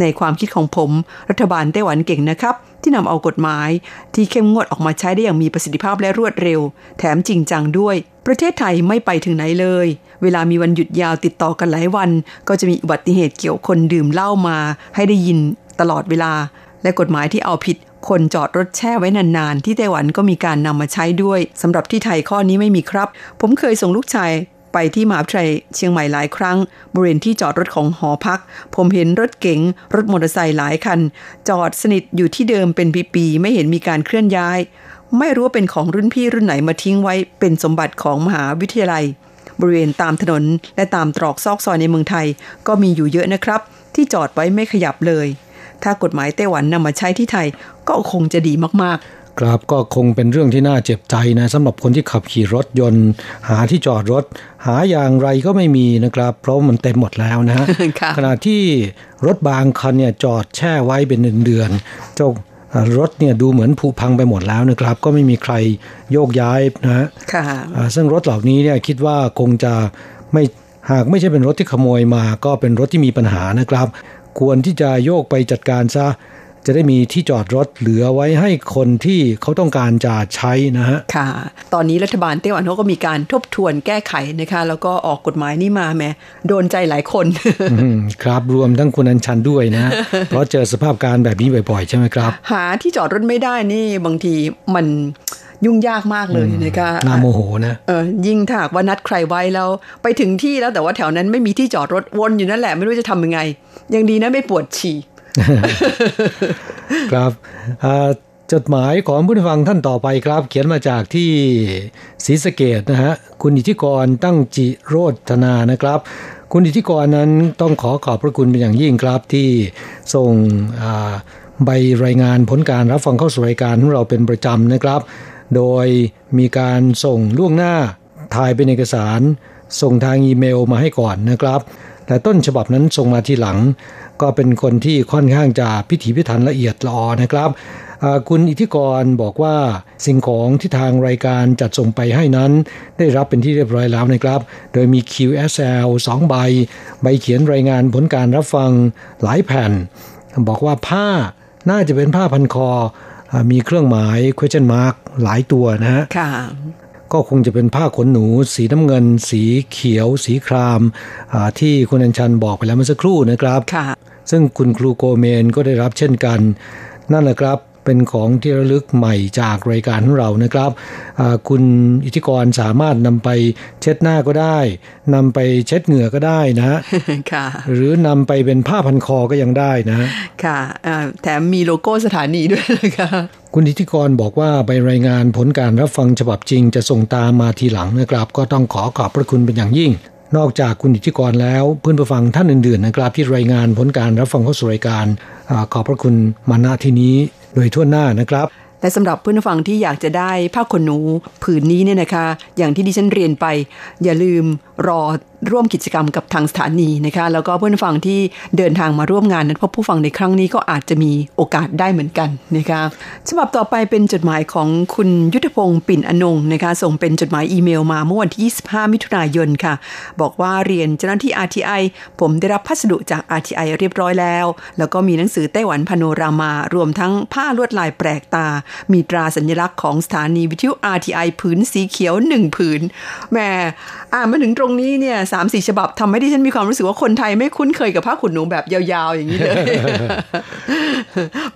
[SPEAKER 2] ในความคิดของผม รัฐบาลไต้หวันเก่งนะครับ ที่นำเอากฎหมาย ที่เข้มงวดออกมาใช้ได้อย่างมีประสิทธิภาพและรวดเร็ว แถมจริงจังด้วย ประเทศไทยไม่ไปถึงไหนเลย เวลามีวันหยุดยาวติดต่อกันหลายวัน ก็จะมีอุบัติเหตุเกี่ยวคนดื่มเหล้ามา ให้ได้ยินตลอดเวลา และกฎหมายที่เอาผิดคนจอดรถแช่ไว้นานๆ ที่ไต้หวันก็มีการนำมาใช้ด้วยสำหรับที่ไทยข้อนี้ไม่มีครับ ผมเคยส่งลูกชาย ไปที่มหาวิทยาลัยเชียงใหม่หลายครั้ง บริเวณที่จอดรถของหอพัก ผมเห็นรถเก๋งรถมอเตอร์ไซค์หลายคัน จอดสนิทอยู่ที่เดิมเป็นปีๆไม่เห็นมีการเคลื่อนย้าย ไม่รู้ว่าเป็นของรุ่นพี่รุ่นไหนมาทิ้งไว้เป็นสมบัติของมหาวิทยาลัย บริเวณตามถนนและตามตรอกซอกซอยในเมืองไทย ก็มีอยู่เยอะนะครับ ที่จอดไว้ไม่ขยับเลย ถ้ากฎหมายไต้หวันนำมาใช้ที่ไทยก็คงจะดีมาก
[SPEAKER 1] ครับก็คงเป็นเรื่องที่น่าเจ็บใจนะสำหรับคนที่ขับขี่รถยนต์ หาที่จอดรถ หาอย่างไรก็ไม่มีนะครับ เพราะมันเต็มหมดแล้วนะฮะ
[SPEAKER 2] ค่ะ
[SPEAKER 1] ขณะที่รถบางคันเนี่ยจอดแช่ไว้เป็นเดือนๆเจ้าเอ่อรถเนี่ยดูเหมือนผุพังไปหมดแล้วนะครับ ก็ไม่มีใครโยกย้ายนะฮะ
[SPEAKER 2] ๆค่ะ
[SPEAKER 1] อ่าซึ่งรถเหล่านี้เนี่ยคิดว่าคงจะไม่หากไม่ใช่เป็นรถที่ขโมยมา ก็เป็นรถที่มีปัญหานะครับ ควรที่จะโยกไปจัดการซะ จะได้มีที่จอดรถเหลือไว้ให้คนที่เขาต้องการจะใช้นะฮะ
[SPEAKER 2] ค่ะ ตอนนี้รัฐบาลไต้หวันเขาก็มีการทบทวนแก้ไขนะคะ แล้วก็ออกกฎหมายนี้มาแม้โดนใจหลายคน
[SPEAKER 1] อืมครับรวมทั้งคุณอัญชันด้วยนะ เพราะเจอสภาพการแบบนี้บ่อยๆ ใช่ไหมครับ
[SPEAKER 2] หาที่จอดรถไม่ได้นี่บางทีมันยุ่งยากมากเลยนะคะ
[SPEAKER 1] น่าโมโหนะ
[SPEAKER 2] เออยิ่งถ้าหากว่านัดใครไว้แล้วไปถึงที่แล้วแต่ว่าแถวนั้นไม่มีที่จอดรถวนอยู่นั่นแหละไม่รู้จะทำยังไง ยังดีนะไม่ปวดฉี่
[SPEAKER 1] ครับจดหมายของผู้ฟังท่านต่อไปครับ เขียนมาจากที่ศรีสะเกดนะฮะคุณอิทธิกรตั้งจิโรธนานะครับ คุณอิทธิกรนั้นต้องขอขอบพระคุณเป็นอย่างยิ่งครับที่ส่งใบรายงานผลการรับฟังเข้าสู่รายการของเราเป็นประจำนะครับ โดยมีการส่งล่วงหน้าถ่ายเป็นเอกสาร ส่งทางอีเมลมาให้ก่อนนะครับ แต่ต้นฉบับนั้นส่งมาทีหลัง ก็เป็นคนที่ค่อนข้างจะพิถีพิถันละเอียดละออนะครับอ่าคุณอิทธิกรบอกว่าสิ่งของที่ทางรายการจัดส่งไปให้นั้น ได้รับเป็นที่เรียบร้อยแล้วนะครับ โดยมี QSL 2 ใบ ใบเขียนรายงานผลการรับฟังหลายแผ่น บอกว่าผ้าน่าจะเป็นผ้าพันคออามีเครื่องหมาย question mark หลายตัวนะฮะ
[SPEAKER 2] ค่ะ
[SPEAKER 1] ก็คงจะเป็นผ้าขนหนู สีน้ำเงิน สีเขียว สีครามอ่าที่คุณอัญชันบอกไปแล้วเมื่อสักครู่นะครับ
[SPEAKER 2] ค่ะ
[SPEAKER 1] ซึ่งคุณครูโกเมนก็ได้รับเช่นกัน นั่นแหละครับเป็นของที่ระลึกใหม่จากรายการของเรานะครับอ่าคุณอิทธิกรสามารถนำไปเช็ดหน้าก็ได้นำไปเช็ดเหงื่อก็ได้นะ
[SPEAKER 2] ค่ะ
[SPEAKER 1] หรือนำไปเป็นผ้าพันคอก็ยังได้นะ
[SPEAKER 2] ค่ะอ่าแถมมีโลโก้สถานีด้วยนะคะ
[SPEAKER 1] คุณอิทธิกรบอกว่าใบรายงานผลการรับฟังฉบับจริงจะส่งตามมาทีหลังนะครับ ก็ต้องขอขอบพระคุณเป็นอย่างยิ่ง นอกจากคุณอิทธิกรแล้วเพื่อนผู้ฟังท่านอื่นๆนะครับที่รายงานผลการรับฟังข้อสู่รายการอขอบพระคุณมาณที่นี้โดยทั่วหน้านะครับ
[SPEAKER 2] และสำหรับเพื่อนผู้ฟังที่อยากจะได้ผ้าขนหนูผืนนี้เนี่ยนะคะ อย่างที่ดิฉันเรียนไป อย่าลืมรอร่วมกิจกรรมกับทางสถานีนะคะแล้วก็เพื่อนฟังที่เดินทางมาร่วมงานนั้นพบผู้ฟังในครั้งนี้ก็อาจจะมีโอกาสได้เหมือนกันนะคะฉบับต่อไปเป็นจดหมายของคุณยุทธพงศ์ปิ่นอนงนะคะส่งเป็นจดหมายอีเมลมาเมื่อวันที่ 25 มิถุนายนค่ะ บอกว่าเรียนเจ้าหน้าที่ RTI ผมได้รับพัสดุจาก RTI เรียบร้อยแล้ว แล้วก็มีหนังสือไต้หวันพาโนรามารวมทั้งผ้าลวดลายแปลกตา มีตราสัญลักษณ์ของสถานีวิทยุ RTI ผืนสีเขียวหนึ่งผืนแหม่อ่านมาถึงตรงนี้เนี่ยสามสี่ฉบับทำให้ดิฉันมีความรู้สึกว่าคนไทยไม่คุ้นเคยกับผ้าขนหนูแบบยาวๆอย่างนี้เลย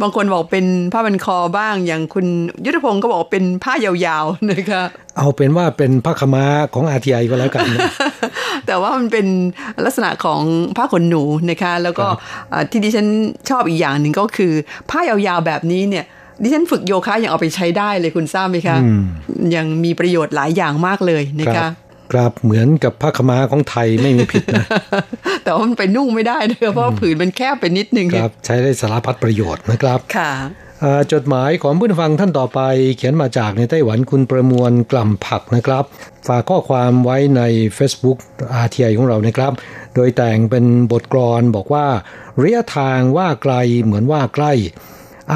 [SPEAKER 2] บางคนบอกเป็นผ้าบันคอบ้าง อย่างคุณยุทธพงศ์ก็บอกว่าเป็นผ้ายาวๆนะคะ
[SPEAKER 1] เอาเป็นว่าเป็นผ้าขาวม้าของ RTI ก็แล้วกันนะ
[SPEAKER 2] แต่ว่ามันเป็นลักษณะของผ้าขนหนูนะคะ แล้วก็อ่าที่ดิฉันชอบอีกอย่างหนึ่งก็คือ ผ้ายาวๆแบบนี้เนี่ยดิฉันฝึกโยคะยังเอาไปใช้ได้เลยคุณทราบไหมคะ
[SPEAKER 1] อืม
[SPEAKER 2] ยังมีประโยชน์หลายอย่างมากเลยนะ
[SPEAKER 1] ครั
[SPEAKER 2] คะ
[SPEAKER 1] บ ครับเหมือนกับผ้าขาวม้าของไทยไม่มีผิดนะ
[SPEAKER 2] แต่ว่ามันไปนุ่งไม่ได้เลยเพราะว่าผืนมันแคบไปนิดนึง
[SPEAKER 1] ครับ ใช้ได้สารพัดประโยชน์นะครับ
[SPEAKER 2] ค่ะ
[SPEAKER 1] อ่าจดหมายของผู้ฟังท่านต่อไปเขียนมาจากในไต้หวันคุณประมวลกล่ำผักนะครับ ฝากข้อความไว้ใน Facebook RTI ของเรานะครับ โดยแต่งเป็นบทกลอนบอกว่าระยะทางว่าไกลเหมือนว่าใกล้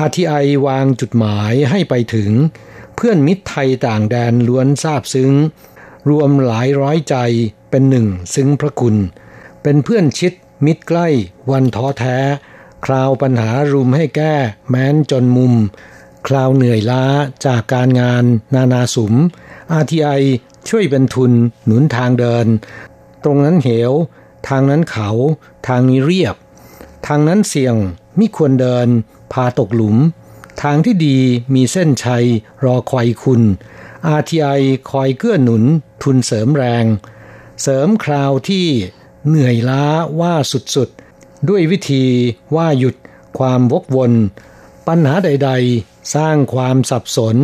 [SPEAKER 1] RTI วางจุดหมายให้ไปถึง เพื่อนมิตรไทยต่างแดนล้วนทราบซึ้ง รวมหลายร้อยใจเป็นหนึ่งซึ้งพระคุณ เป็นเพื่อนชิดมิตรใกล้วันท้อแท้ คราวปัญหารุมให้แก้แม้นจนมุม คราวเหนื่อยล้าจากการงาน นานาสุม RTI ช่วยเป็นทุนหนุนทางเดิน ตรงนั้นเหว ทางนั้นเขา ทางนี้เรียบ ทางนั้นเสี่ยงมิควรเดิน พาตกหลุม ทางที่ดีมีเส้นชัยรอคอยคุณ RTI คอยเกื้อหนุนทุนเสริมแรง เสริมคราวที่เหนื่อยล้าว่าสุดๆ ด้วยวิธีว่าหยุดความวกวน ปัญหาใดๆ สร้างความสับสน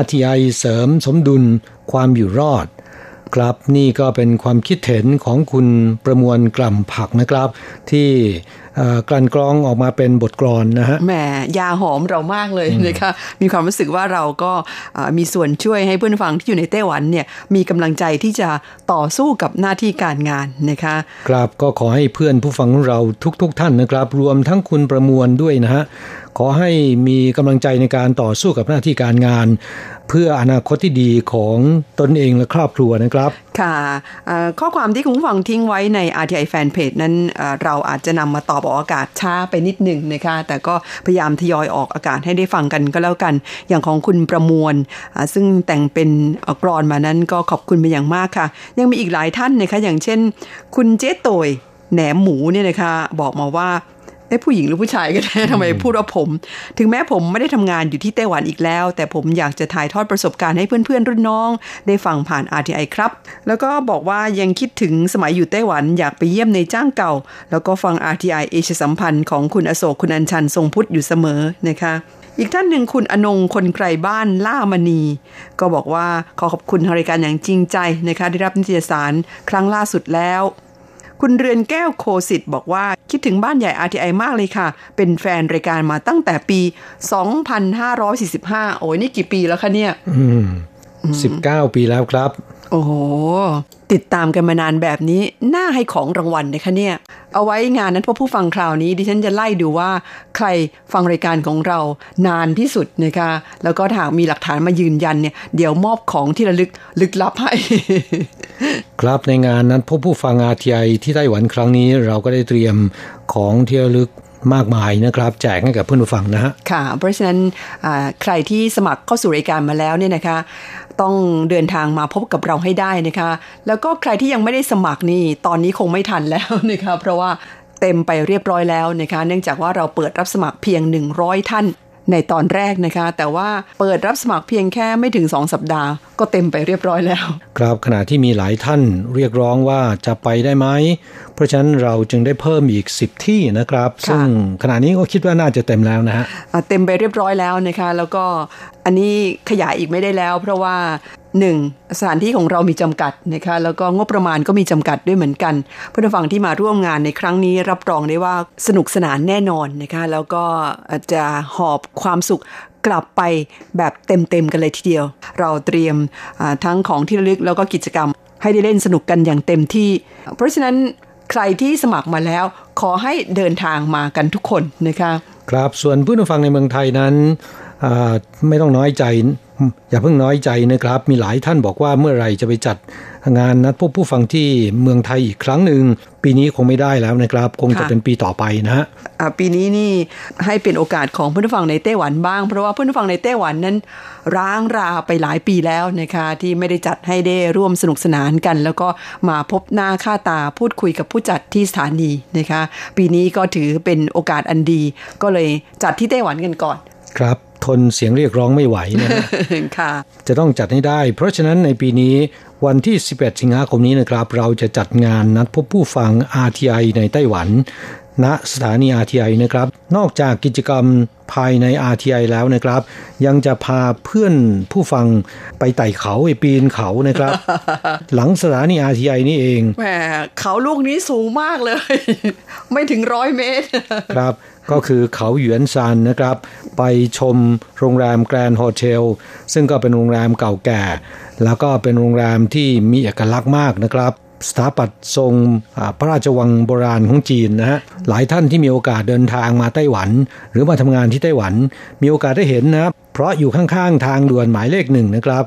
[SPEAKER 1] RTI เสริมสมดุลความอยู่รอด ครับนี่ก็เป็นความคิดเห็นของคุณประมวลกล่ำผักนะครับ ที่ กลั่นกรองออกมาเป็นบทกลอนนะฮะ
[SPEAKER 2] แหมยาหอมเรามากเลยนะคะมีความรู้สึกว่าเราก็อ่ามีส่วนช่วยให้เพื่อนฟังที่อยู่ในไต้หวันเนี่ยมีกำลังใจที่จะต่อสู้กับหน้าที่การงานนะคะ
[SPEAKER 1] ครับก็ขอให้เพื่อนผู้ฟังของเราทุกๆทท่านนะครับ รวมทั้งคุณประมวลด้วยนะฮะขอให้มีกำลังใจในการต่อสู้กับหน้าที่การงาน เพื่ออนาคตที่ดีของตนเองและครอบครัวนะครับ
[SPEAKER 2] ค่ะข้อความที่คุณผู้ฟังทิ้งไว้ใน RTI Fanpage นั้นเอ่อเราอาจจะนำมาตอบอบอกอากาศช้าไปนิดหนึ่งนะคะแต่ก็พยายามทยอยออกอากาศให้ได้ฟังกันก็แล้วกัน อย่างของคุณประมวล ซึ่งแต่งเป็นกรอนมานั้นก็ขอบคุณเป็นอย่างมากค่ะ ยังมีอีกหลายท่านนะคะอย่างเช่น คุณเจ๊ตยแหนมหมูเนี่ยนะคะบอกมาว่า เอ้ผู้หญิงหรือผู้ชายกันแน่ทำไมพูดว่าผม ถึงแม้ผมไม่ได้ทำงานอยู่ที่ไต้หวันอีกแล้ว แต่ผมอยากจะถ่ายทอดประสบการณ์ให้เพื่อนๆ รุ่นน้อง ได้ฟังผ่าน RTI ครับ แล้วก็บอกว่ายังคิดถึงสมัยอยู่ไต้หวันอยากไปเยี่ยมในจ้างเก่า แล้วก็ฟัง RTI เอเชียสัมพันธ์ของคุณอโศกคุณอัญชันทรงพุทธอยู่เสมอนะคะอีกท่านหนึ่งคุณอนงคนไกลบ้านล่ามณี ก็บอกว่าขอขอบคุณทางรายการอย่างจริงใจนะคะได้รับนิตยสารครั้งล่าสุดแล้ว คุณเรือนแก้วโคสิตบอกว่าคิดถึงบ้านใหญ่ RTI มากเลยค่ะ เป็นแฟนรายการมาตั้งแต่ปี 2545 โอ้ยนี่กี่ปีแล้วคะเนี่ย
[SPEAKER 1] อืมสิบเก้าปีแล้วครับ
[SPEAKER 2] โอ้โห ติดตามกันมานานแบบนี้น่าให้ของรางวัลนะคะเนี่ย เอาไว้งานนั้นพอผู้ฟังคราวนี้ดิฉันจะไล่ดูว่าใครฟังรายการของเรานานที่สุดนะคะแล้วก็หากมีหลักฐานมายืนยันเนี่ย เดี๋ยวมอบของที่ระลึกลึกลับให้
[SPEAKER 1] ครับในงานนั้นพบผู้ฟังอาทีไอที่ไต้หวันครั้งนี้เราก็ได้เตรียมของที่ระลึกมากมายนะครับแจกให้กับเพื่อนผู้ฟังนะฮะ
[SPEAKER 2] ค่ะ เพราะฉะนั้นใครที่สมัครเข้าสู่รายการมาแล้วเนี่ยนะคะ ต้องเดินทางมาพบกับเราให้ได้นะคะ แล้วก็ใครที่ยังไม่ได้สมัครนี่ตอนนี้คงไม่ทันแล้วนะคะเพราะว่าเต็มไปเรียบร้อยแล้วนะคะ เนื่องจากว่าเราเปิดรับสมัครเพียง 100 ท่าน ในตอนแรกนะคะ แต่ว่าเปิดรับสมัครเพียงแค่ไม่ถึง 2 สัปดาห์ ก็เต็มไปเรียบร้อยแล้ว
[SPEAKER 1] ครับขณะที่มีหลายท่านเรียกร้องว่าจะไปได้ไหม ราะฉะนั้นเราจึงได้เพิ่มอีก 10 ที่นะครับ ซึ่งขณะนี้ก็คิดว่าน่าจะเต็มแล้วนะฮะ
[SPEAKER 2] เต็มไปเรียบร้อยแล้วนะคะ แล้วก็อันนี้ขยายอีกไม่ได้แล้ว เพราะว่าหนึ่งสถานที่ของเรามีจำกัดนะคะแล้วก็งบประมาณก็มีจำกัดด้วยเหมือนกันผู้ฟังที่มาร่วมงานในครั้งนี้รับรองได้ว่าสนุกสนานแน่นอนนะคะแล้วก็จะหอบความสุขกลับไปแบบเต็มๆกันเลยทีเดียว เราเตรียมทั้งของที่ระลึกแล้วก็กิจกรรมให้ได้เล่นสนุกกันอย่างเต็มที่ เพราะฉะนั้น ใครที่สมัครมาแล้ว ขอให้เดินทางมากันทุกคนนะคะ
[SPEAKER 1] ครับส่วนผู้นฟังในเมืองไทยนั้นไม่ต้องน้อยใจ อย่าเพิ่งน้อยใจนะครับ มีหลายท่านบอกว่าเมื่อไรจะไปจัดงานนัดพบผู้ฟังที่เมืองไทยอีกครั้งหนึ่งปีนี้คงไม่ได้แล้วนะครับ คงจะเป็นปีต่อไปนะฮะ
[SPEAKER 2] ปีนี้นี่ให้เป็นโอกาสของผู้ฟังในไต้หวันบ้าง เพราะว่าผู้ฟังในไต้หวันนั้น ร้างราไปหลายปีแล้วนะคะที่ไม่ได้จัดให้ได้ร่วมสนุกสนานกัน แล้วก็มาพบหน้าค่าตาพูดคุยกับผู้จัดที่สถานีนะคะ ปีนี้ก็ถือเป็นโอกาสอันดี ก็เลยจัดที่ไต้หวันกันก่อน
[SPEAKER 1] ครับ ทนเสียงเรียกร้องไม่ไหวนะ
[SPEAKER 2] ค่ะ
[SPEAKER 1] จะต้องจัดให้ได้ เพราะฉะนั้นในปีนี้วันที่ 11 สิงหาคมนี้นะครับ เราจะจัดงานนัดพบผู้ฟัง RTI ในไต้หวัน ณสถานี RTI นะครับ นอกจากกิจกรรมภายใน RTI แล้วนะครับ ยังจะพาเพื่อนผู้ฟังไปไต่เขาไปปีนเขานะครับ หลังสถานี RTI นี่เอง
[SPEAKER 2] แหมเขาลูกนี้สูงมากเลย ไม่ถึงร้อยเมตร
[SPEAKER 1] ครับก็คือเขาหยวนซานนะครับ ไปชมโรงแรมแกรนด์โฮเทลซึ่งก็เป็นโรงแรมเก่าแก่ แล้วก็เป็นโรงแรมที่มีเอกลักษณ์มากนะครับ สถาปัตย์ทรงพระราชวังโบราณของจีนนะฮะหลายท่านที่มีโอกาสเดินทางมาไต้หวัน หรือมาทำงานที่ไต้หวัน มีโอกาสได้เห็นนะเพราะอยู่ข้างๆทางด่วนหมายเลขหนึ่งนะครับ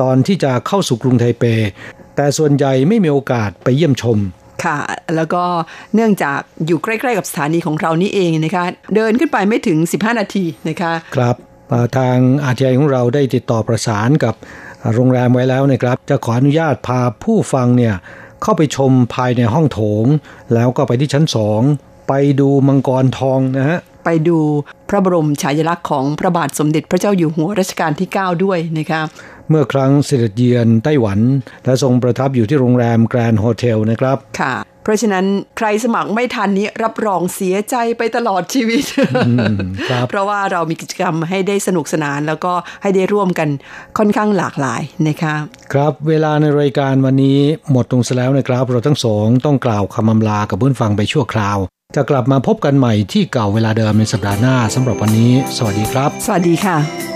[SPEAKER 1] ตอนที่จะเข้าสู่กรุงไทเป แต่ส่วนใหญ่ไม่มีโอกาสไปเยี่ยมชม
[SPEAKER 2] ค่ะแล้วก็เนื่องจากอยู่ใกล้ๆกับสถานีของเรานี่เองนะคะ เดินขึ้นไปไม่ถึง 15 นาทีนะคะ
[SPEAKER 1] ครับทางอาทีไอของเราได้ติดต่อประสานกับโรงแรมไว้แล้วนะครับ จะขออนุญาตพาผู้ฟังเนี่ย เข้าไปชมภายในห้องโถง แล้วก็ไปที่ชั้นสองไปดูมังกรทองนะฮะ
[SPEAKER 2] ไปดูพระบรมฉายาลักษณ์ของพระบาทสมเด็จพระเจ้าอยู่หัวรัชกาลที่ 9 ด้วยนะคะ
[SPEAKER 1] เมื่อครั้งเสด็จเยือนไต้หวัน และทรงประทับอยู่ที่โรงแรม Grand Hotel นะครับ
[SPEAKER 2] ค่ะ เพราะฉะนั้นใครสมัครไม่ทันนี้รับรองเสียใจไปตลอดชีวิต เพราะว่าเรามีกิจกรรมให้ได้สนุกสนาน แล้วก็ให้ได้ร่วมกันค่อนข้างหลากหลายนะคะ
[SPEAKER 1] ครับเวลาในรายการวันนี้หมดตรงแล้วนะครับ เราทั้งสองต้องกล่าวคำอำลากับเพื่อนฟังไปชั่วคราว จะกลับมาพบกันใหม่ที่เก่าเวลาเดิมในสัปดาห์หน้าสำหรับวันนี้ สวัสดีครับ
[SPEAKER 2] สวัสดีค่ะ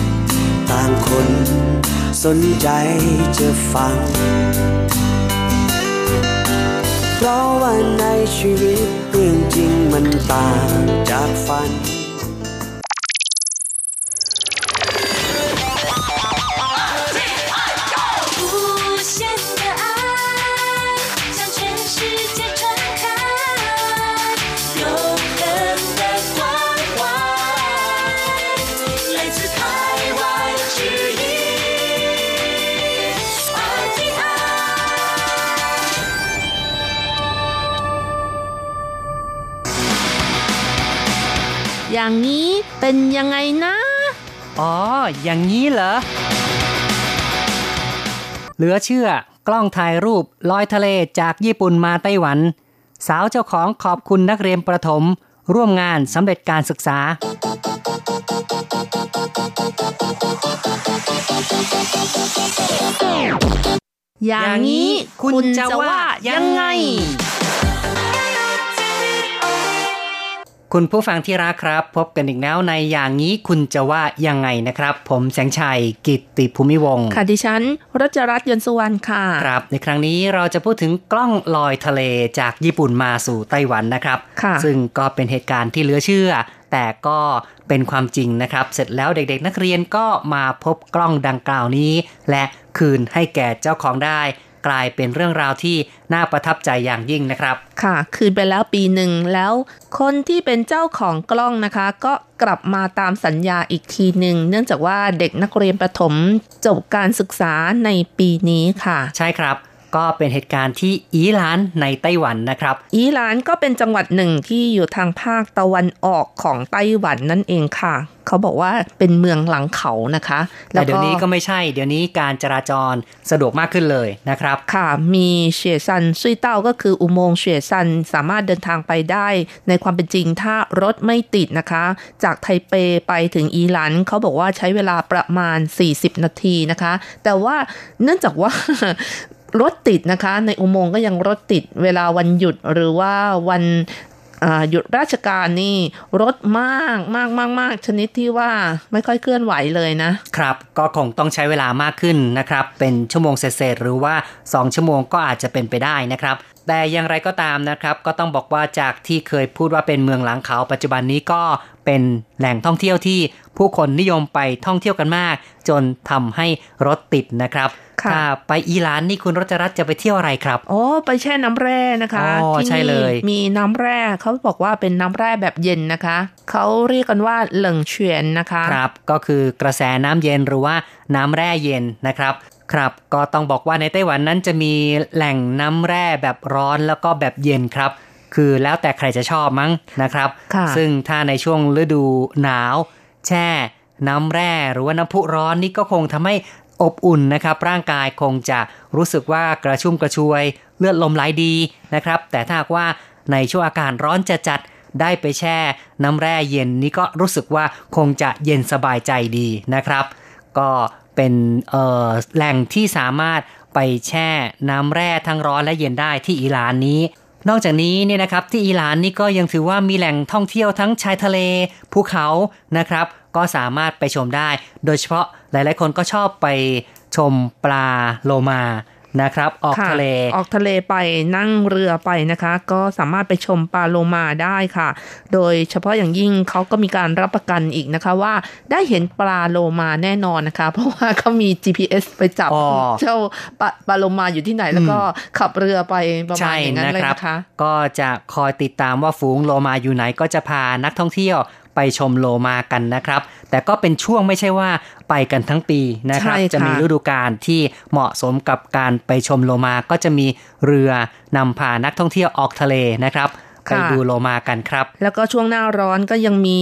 [SPEAKER 3] ต่างคน สนใจจะฟัง เพราะว่าในชีวิตเรื่องจริงมันต่างจากฝัน
[SPEAKER 4] อย่างนี้เป็นยังไงนะ
[SPEAKER 5] อ๋อ อย่างนี้เหรอ เหลือเชื่อ กล้องถ่ายรูปลอยทะเลจากญี่ปุ่นมาไต้หวัน สาวเจ้าของขอบคุณนักเรียนประถม ร่วมงานสำเร็จการศึกษา
[SPEAKER 4] อย่างนี้คุณจะว่ายังไง
[SPEAKER 5] คุณผู้ฟังที่รักครับ พบกันอีกแล้วในอย่างนี้คุณจะว่ายังไงนะครับ ผมแสงชัยกิตติภูมิวงศ์
[SPEAKER 4] ค่ะดิฉันรัชรัตน์ยนต์สุวรรณค่ะ
[SPEAKER 5] ครับในครั้งนี้เราจะพูดถึงกล้องลอยทะเลจากญี่ปุ่นมาสู่ไต้หวันนะครับ
[SPEAKER 4] ค่ะ
[SPEAKER 5] ซึ่งก็เป็นเหตุการณ์ที่เหลือเชื่อ แต่ก็เป็นความจริงนะครับ เสร็จแล้วเด็กๆ นักเรียนก็มาพบกล้องดังกล่าวนี้ และคืนให้แก่เจ้าของได้ กลายเป็นเรื่องราวที่น่าประทับใจอย่างยิ่งนะครับ
[SPEAKER 4] ค่ะ คืนไปแล้วปีหนึ่งแล้ว คนที่เป็นเจ้าของกล้องนะคะ ก็กลับมาตามสัญญาอีกทีหนึ่ง เนื่องจากว่าเด็กนักเรียนประถมจบการศึกษาในปีนี้ค่ะ
[SPEAKER 5] ใช่ครับ ก็เป็นเหตุการณ์ที่อีหลานในไต้หวันนะครับ
[SPEAKER 4] อีหลานก็เป็นจังหวัดหนึ่งที่อยู่ทางภาคตะวันออกของไต้หวันนั่นเองค่ะ เขาบอกว่าเป็นเมืองหลังเขานะคะ
[SPEAKER 5] แต่เดี๋ยวนี้ก็ไม่ใช่ เดี๋ยวนี้การจราจรสะดวกมากขึ้นเลยนะครับ
[SPEAKER 4] ค่ะ มีเฉียซันซุยเต้าก็คืออุโมงค์เฉียซันสามารถเดินทางไปได้ในความเป็นจริงถ้ารถไม่ติดนะคะ จากไทเปไปถึงอีหลันเขาบอกว่าใช้เวลาประมาณ 40 นาทีนะคะ แต่ว่าเนื่องจากว่า รถติดนะคะ ในอุโมงค์ก็ยังรถติดเวลาวันหยุดหรือว่าวันหยุดราชการนี่รถมากมากมากมากชนิดที่ว่าไม่ค่อยเคลื่อนไหวเลยนะ
[SPEAKER 5] ครับก็คงต้องใช้เวลามากขึ้นนะครับ เป็นชั่วโมงเศษหรือว่า 2 ชั่วโมงก็อาจจะเป็นไปได้นะครับ แต่อย่างไรก็ตามนะครับ ก็ต้องบอกว่าจากที่เคยพูดว่าเป็นเมืองหลังเขา ปัจจุบันนี้ก็เป็นแหล่งท่องเที่ยวที่ผู้คนนิยมไปท่องเที่ยวกันมาก จนทำให้รถติดนะครับ
[SPEAKER 4] ค่ะ
[SPEAKER 5] ถ้าไปอิหร่านนี่คุณรัชรัตน์จะไปเที่ยวอะไรครับ
[SPEAKER 4] โอ้ไปแช่น้ำแร่นะคะ
[SPEAKER 5] อ๋อ
[SPEAKER 4] ที่
[SPEAKER 5] ใช่
[SPEAKER 4] นี่
[SPEAKER 5] เลย
[SPEAKER 4] มีน้ำแร่เขาบอกว่าเป็นน้ำแร่แบบเย็นนะคะเขาเรียกกันว่าเหลิงเฉียนนะคะ
[SPEAKER 5] ครับ ก็คือกระแสน้ำเย็นหรือว่าน้ำแร่เย็นนะครับ ครับก็ต้องบอกว่าในไต้หวันนั้นจะมีแหล่งน้ำแร่แบบร้อนแล้วก็แบบเย็นครับ คือแล้วแต่ใครจะชอบมั้งนะครับ
[SPEAKER 4] ค่ะ
[SPEAKER 5] ซึ่งถ้าในช่วงฤดูหนาว แช่ น้ำแร่หรือว่าน้ำพุร้อนนี่ก็คงทำให้อบอุ่นนะครับ ร่างกายคงจะรู้สึกว่ากระชุ่มกระชวย เลือดลมไหลดีนะครับ แต่ถ้าหากว่าในช่วงอากาศร้อนจะจัดๆได้ไปแช่ น้ำแร่เย็นนี่ก็รู้สึกว่าคงจะเย็นสบายใจดีนะครับ ก็ เป็นเอ่อแหล่งที่สามารถไปแช่น้ำแร่ทั้งร้อนและเย็นได้ที่อิหร่านนี้ นอกจากนี้เนี่ยนะครับที่อิหร่านนี่ก็ยังถือว่ามีแหล่งท่องเที่ยวทั้งชายทะเลภูเขานะครับ ก็สามารถไปชมได้ โดยเฉพาะหลายๆ คนก็ชอบไปชมปลาโลมา นะครับ ออก
[SPEAKER 4] ค่
[SPEAKER 5] ทะเล
[SPEAKER 4] ออกทะเลไปนั่งเรือไปนะคะ ก็สามารถไปชมปลาโลมาได้ค่ะ โดยเฉพาะอย่างยิ่งเขาก็มีการรับประกันอีกนะคะว่าได้เห็นปลาโลมาแน่นอนนะคะ เพราะว่าเขามี GPS ไปจับ
[SPEAKER 5] อ๋อ
[SPEAKER 4] เจ้าปลาปลาโลมาอยู่ที่ไหนแล้วก็ขับเรือไปประมาณ
[SPEAKER 5] ใช่
[SPEAKER 4] อย่างนั้น
[SPEAKER 5] นะ
[SPEAKER 4] เลย
[SPEAKER 5] ครับ
[SPEAKER 4] นะคะ
[SPEAKER 5] ก็จะคอยติดตามว่าฝูงโลมาอยู่ไหนก็จะพานักท่องเที่ยว ไปชมโลมากันนะครับ แต่ก็เป็นช่วงไม่ใช่ว่าไปกันทั้งปีนะครับ
[SPEAKER 4] ใช่ค่ะ
[SPEAKER 5] จะมีฤดูกาลที่เหมาะสมกับการไปชมโลมาก็จะมีเรือนำพานักท่องเที่ยวออกทะเลนะครับไปดูโลมากันครับ
[SPEAKER 4] แล้วก็ช่วงหน้าร้อนก็ยังมี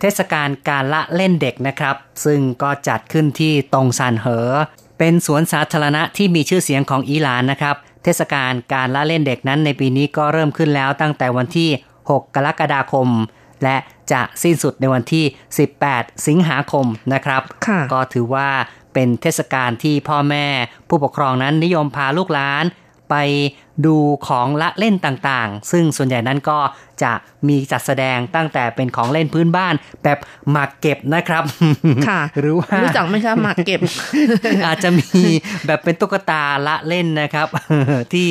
[SPEAKER 5] เทศกาลการละเล่นเด็กนะครับ ซึ่งก็จัดขึ้นที่ตงซานเหอปเป็นสวนสาธารณะที่มีชื่อเสียงของอิหร่านนะครับ เทศกาลการละเล่นเด็กนั้นในปีนี้ก็เริ่มขึ้นแล้วตั้งแต่วันที่ 6 กรกฎาคม และจะสิ้นสุดในวันที่ 18 สิงหาคมนะครับ
[SPEAKER 4] ค่ะ
[SPEAKER 5] ก็ถือว่าเป็นเทศกาลที่พ่อแม่ผู้ปกครองนั้นนิยมพาลูกหลานไปดูของละเล่นต่างๆ ซึ่งส่วนใหญ่นั้นก็จะมีจัดแสดงตั้งแต่เป็นของเล่นพื้นบ้านแบบหมากเก็บนะครับ
[SPEAKER 4] ค่ะ
[SPEAKER 5] หรือว่า
[SPEAKER 4] รู้จักไหมคะหมากเก็บ
[SPEAKER 5] อาจจะมีแบบเป็นตุ๊กตาละเล่นนะครับ ที่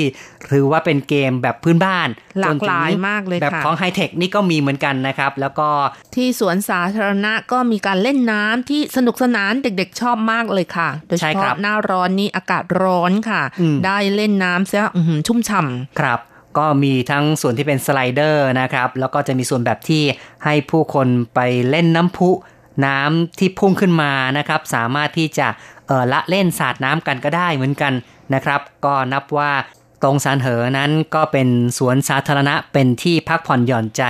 [SPEAKER 5] ถือว่าเป็นเกมแบบพื้นบ้าน
[SPEAKER 4] หลาก
[SPEAKER 5] จนถึง
[SPEAKER 4] หลายมากเลย
[SPEAKER 5] แบบ
[SPEAKER 4] ค่ะ
[SPEAKER 5] ของไฮเทคนี่ก็มีเหมือนกันนะครับ แล้วก็
[SPEAKER 4] ที่สวนสาธารณะก็มีการเล่นน้ำที่สนุกสนานเด็กๆชอบมากเลยค่ะ โดยเฉ
[SPEAKER 5] ใช่ครั
[SPEAKER 4] พาะ
[SPEAKER 5] บ
[SPEAKER 4] หน้าร้อนนี้อากาศร้อนค่ะ
[SPEAKER 5] อืม
[SPEAKER 4] ได้เล่นน้ำซะอื้อหือชุ่มฉ่ำ
[SPEAKER 5] ครับ ก็มีทั้งส่วนที่เป็นสไลเดอร์นะครับ แล้วก็จะมีส่วนแบบที่ให้ผู้คนไปเล่นน้ำพุ น้ำที่พุ่งขึ้นมานะครับ สามารถที่จะเออละเล่นสาดน้ำกันก็ได้เหมือนกันนะครับ ก็นับว่าตรงซานเหอนั้นก็เป็นสวนสาธารณะเป็นที่พักผ่อนหย่อนใจ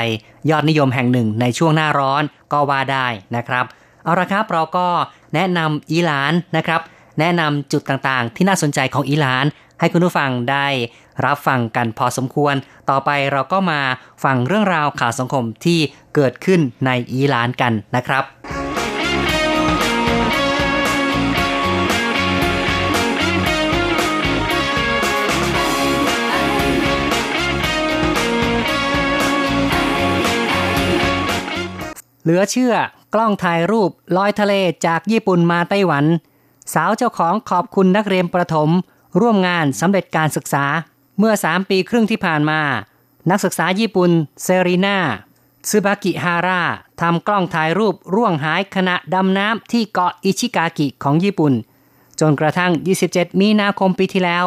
[SPEAKER 5] ยอดนิยมแห่งหนึ่งในช่วงหน้าร้อนก็ว่าได้นะครับ เอาละครับเราก็แนะนำอิหร่านนะครับ แนะนำจุดต่างๆ ที่น่าสนใจของอิหร่าน ให้คุณผู้ฟังได้รับฟังกันพอสมควร ต่อไปเราก็มาฟังเรื่องราวข่าวสังคมที่เกิดขึ้นในอิหร่านกันนะครับเหลือเชื่อกล้องถ่ายรูปลอยทะเลจากญี่ปุ่นมาไต้หวัน สาวเจ้าของขอบคุณนักเรียนประถม ร่วมงานสำเร็จการศึกษาเมื่อ 3 ปีครึ่งที่ผ่านมา นักศึกษาญี่ปุ่นเซรีนาซึบากิฮาร่าทำกล้องถ่ายรูปร่วงหายขณะดำน้ำที่เกาะอิชิกากิของญี่ปุ่น จนกระทั่ง 27 มีนาคมปีที่แล้ว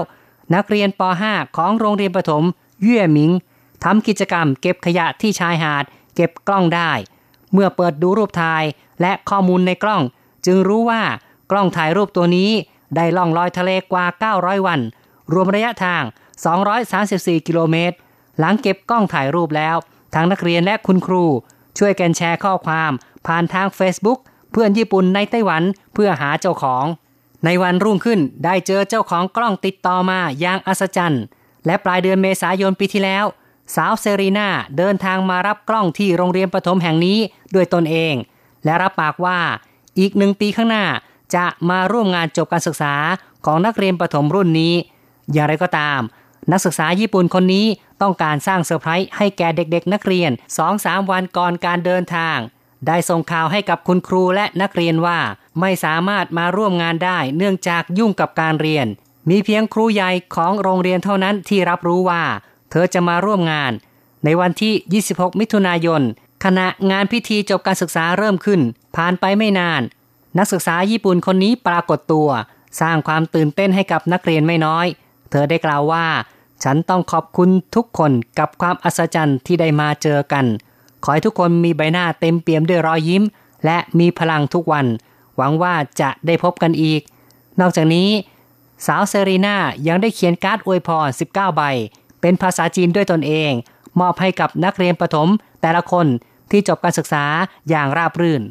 [SPEAKER 5] นักเรียนป .5 ของโรงเรียนประถมเย่หมิงทำกิจกรรมเก็บขยะที่ชายหาด เก็บกล้องได้ เมื่อเปิดดูรูปถ่ายและข้อมูลในกล้อง จึงรู้ว่ากล้องถ่ายรูปตัวนี้ ได้ล่องลอยทะเลกว่า 900 วัน รวมระยะทาง 234 กิโลเมตร หลังเก็บกล้องถ่ายรูปแล้วทั้งนักเรียนและคุณครู ช่วยกันแชร์ข้อความ ผ่านทาง Facebook เพื่อนญี่ปุ่นในไต้หวันเพื่อหาเจ้าของ ในวันรุ่งขึ้นได้เจอเจ้าของกล้องติดต่อมาอย่างอัศจรรย์ และปลายเดือนเมษายนปีที่แล้ว สาวเซรีนาเดินทางมารับกล้องที่โรงเรียนประถมแห่งนี้ด้วยตนเอง และรับปากว่าอีกหนึ่งปีข้างหน้า จะมาร่วมงานจบการศึกษาของนักเรียนประถมรุ่นนี้ อย่างไรก็ตาม นักศึกษาญี่ปุ่นคนนี้ต้องการสร้างเซอร์ไพรส์ให้แก่เด็กๆ นักเรียน 2-3 วันก่อนการเดินทาง ได้ส่งข่าวให้กับคุณครูและนักเรียนว่า ไม่สามารถมาร่วมงานได้เนื่องจากยุ่งกับการเรียน มีเพียงครูใหญ่ของโรงเรียนเท่านั้นที่รับรู้ว่า เธอจะมาร่วมงาน ในวันที่ 26 มิถุนายนขณะงานพิธีจบการศึกษาเริ่มขึ้น ผ่านไปไม่นาน นักศึกษาญี่ปุ่นคนนี้ปรากฏตัว สร้างความตื่นเต้นให้กับนักเรียนไม่น้อย เธอได้กล่าวว่า ฉันต้องขอบคุณทุกคนกับความอัศจรรย์ที่ได้มาเจอกัน ขอให้ทุกคนมีใบหน้าเต็มเปี่ยมด้วยรอยยิ้ม และมีพลังทุกวัน หวังว่าจะได้พบกันอีก นอกจากนี้ สาวเซรีนายังได้เขียนการ์ดอวยพร 19 ใบ เป็นภาษาจีนด้วยตนเอง มอบให้กับนักเรียนประถมแต่ละคนที่จบการศึกษาอย่างราบรื่น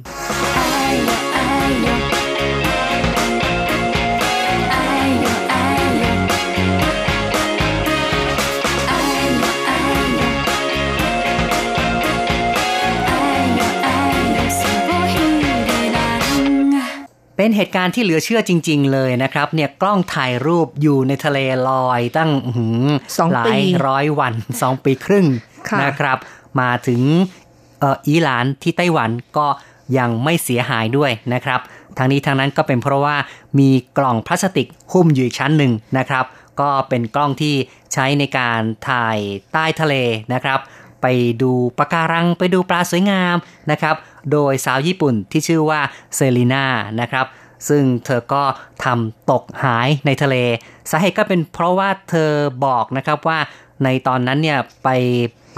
[SPEAKER 5] เป็นเหตุการณ์ที่เหลือเชื่อจริง ๆ เลยนะครับ เนี่ยกล้องถ่ายรูปอยู่ในทะเลลอยตั้งอื้อหือ
[SPEAKER 4] สอง
[SPEAKER 5] หลา
[SPEAKER 4] ปี
[SPEAKER 5] ยร้อยวันสองปีครึ่ง
[SPEAKER 4] ค่ะ
[SPEAKER 5] นะครับ มาถึงเอ่ออิหร่านที่ไต้หวันก็ ยังไม่เสียหายด้วยนะครับทางนี้ทางนั้นก็เป็นเพราะว่ามีกล่องพลาสติกหุ้มอยู่อีกชั้นหนึ่งนะครับ ก็เป็นกล้องที่ใช้ในการถ่ายใต้ทะเลนะครับ ไปดูปะการังไปดูปลาสวยงามนะครับ โดยสาวญี่ปุ่นที่ชื่อว่าเซรีนานะครับซึ่งเธอก็ทำตกหายในทะเล สาเหตุก็เป็นเพราะว่าเธอบอกนะครับว่าในตอนนั้นเนี่ยไป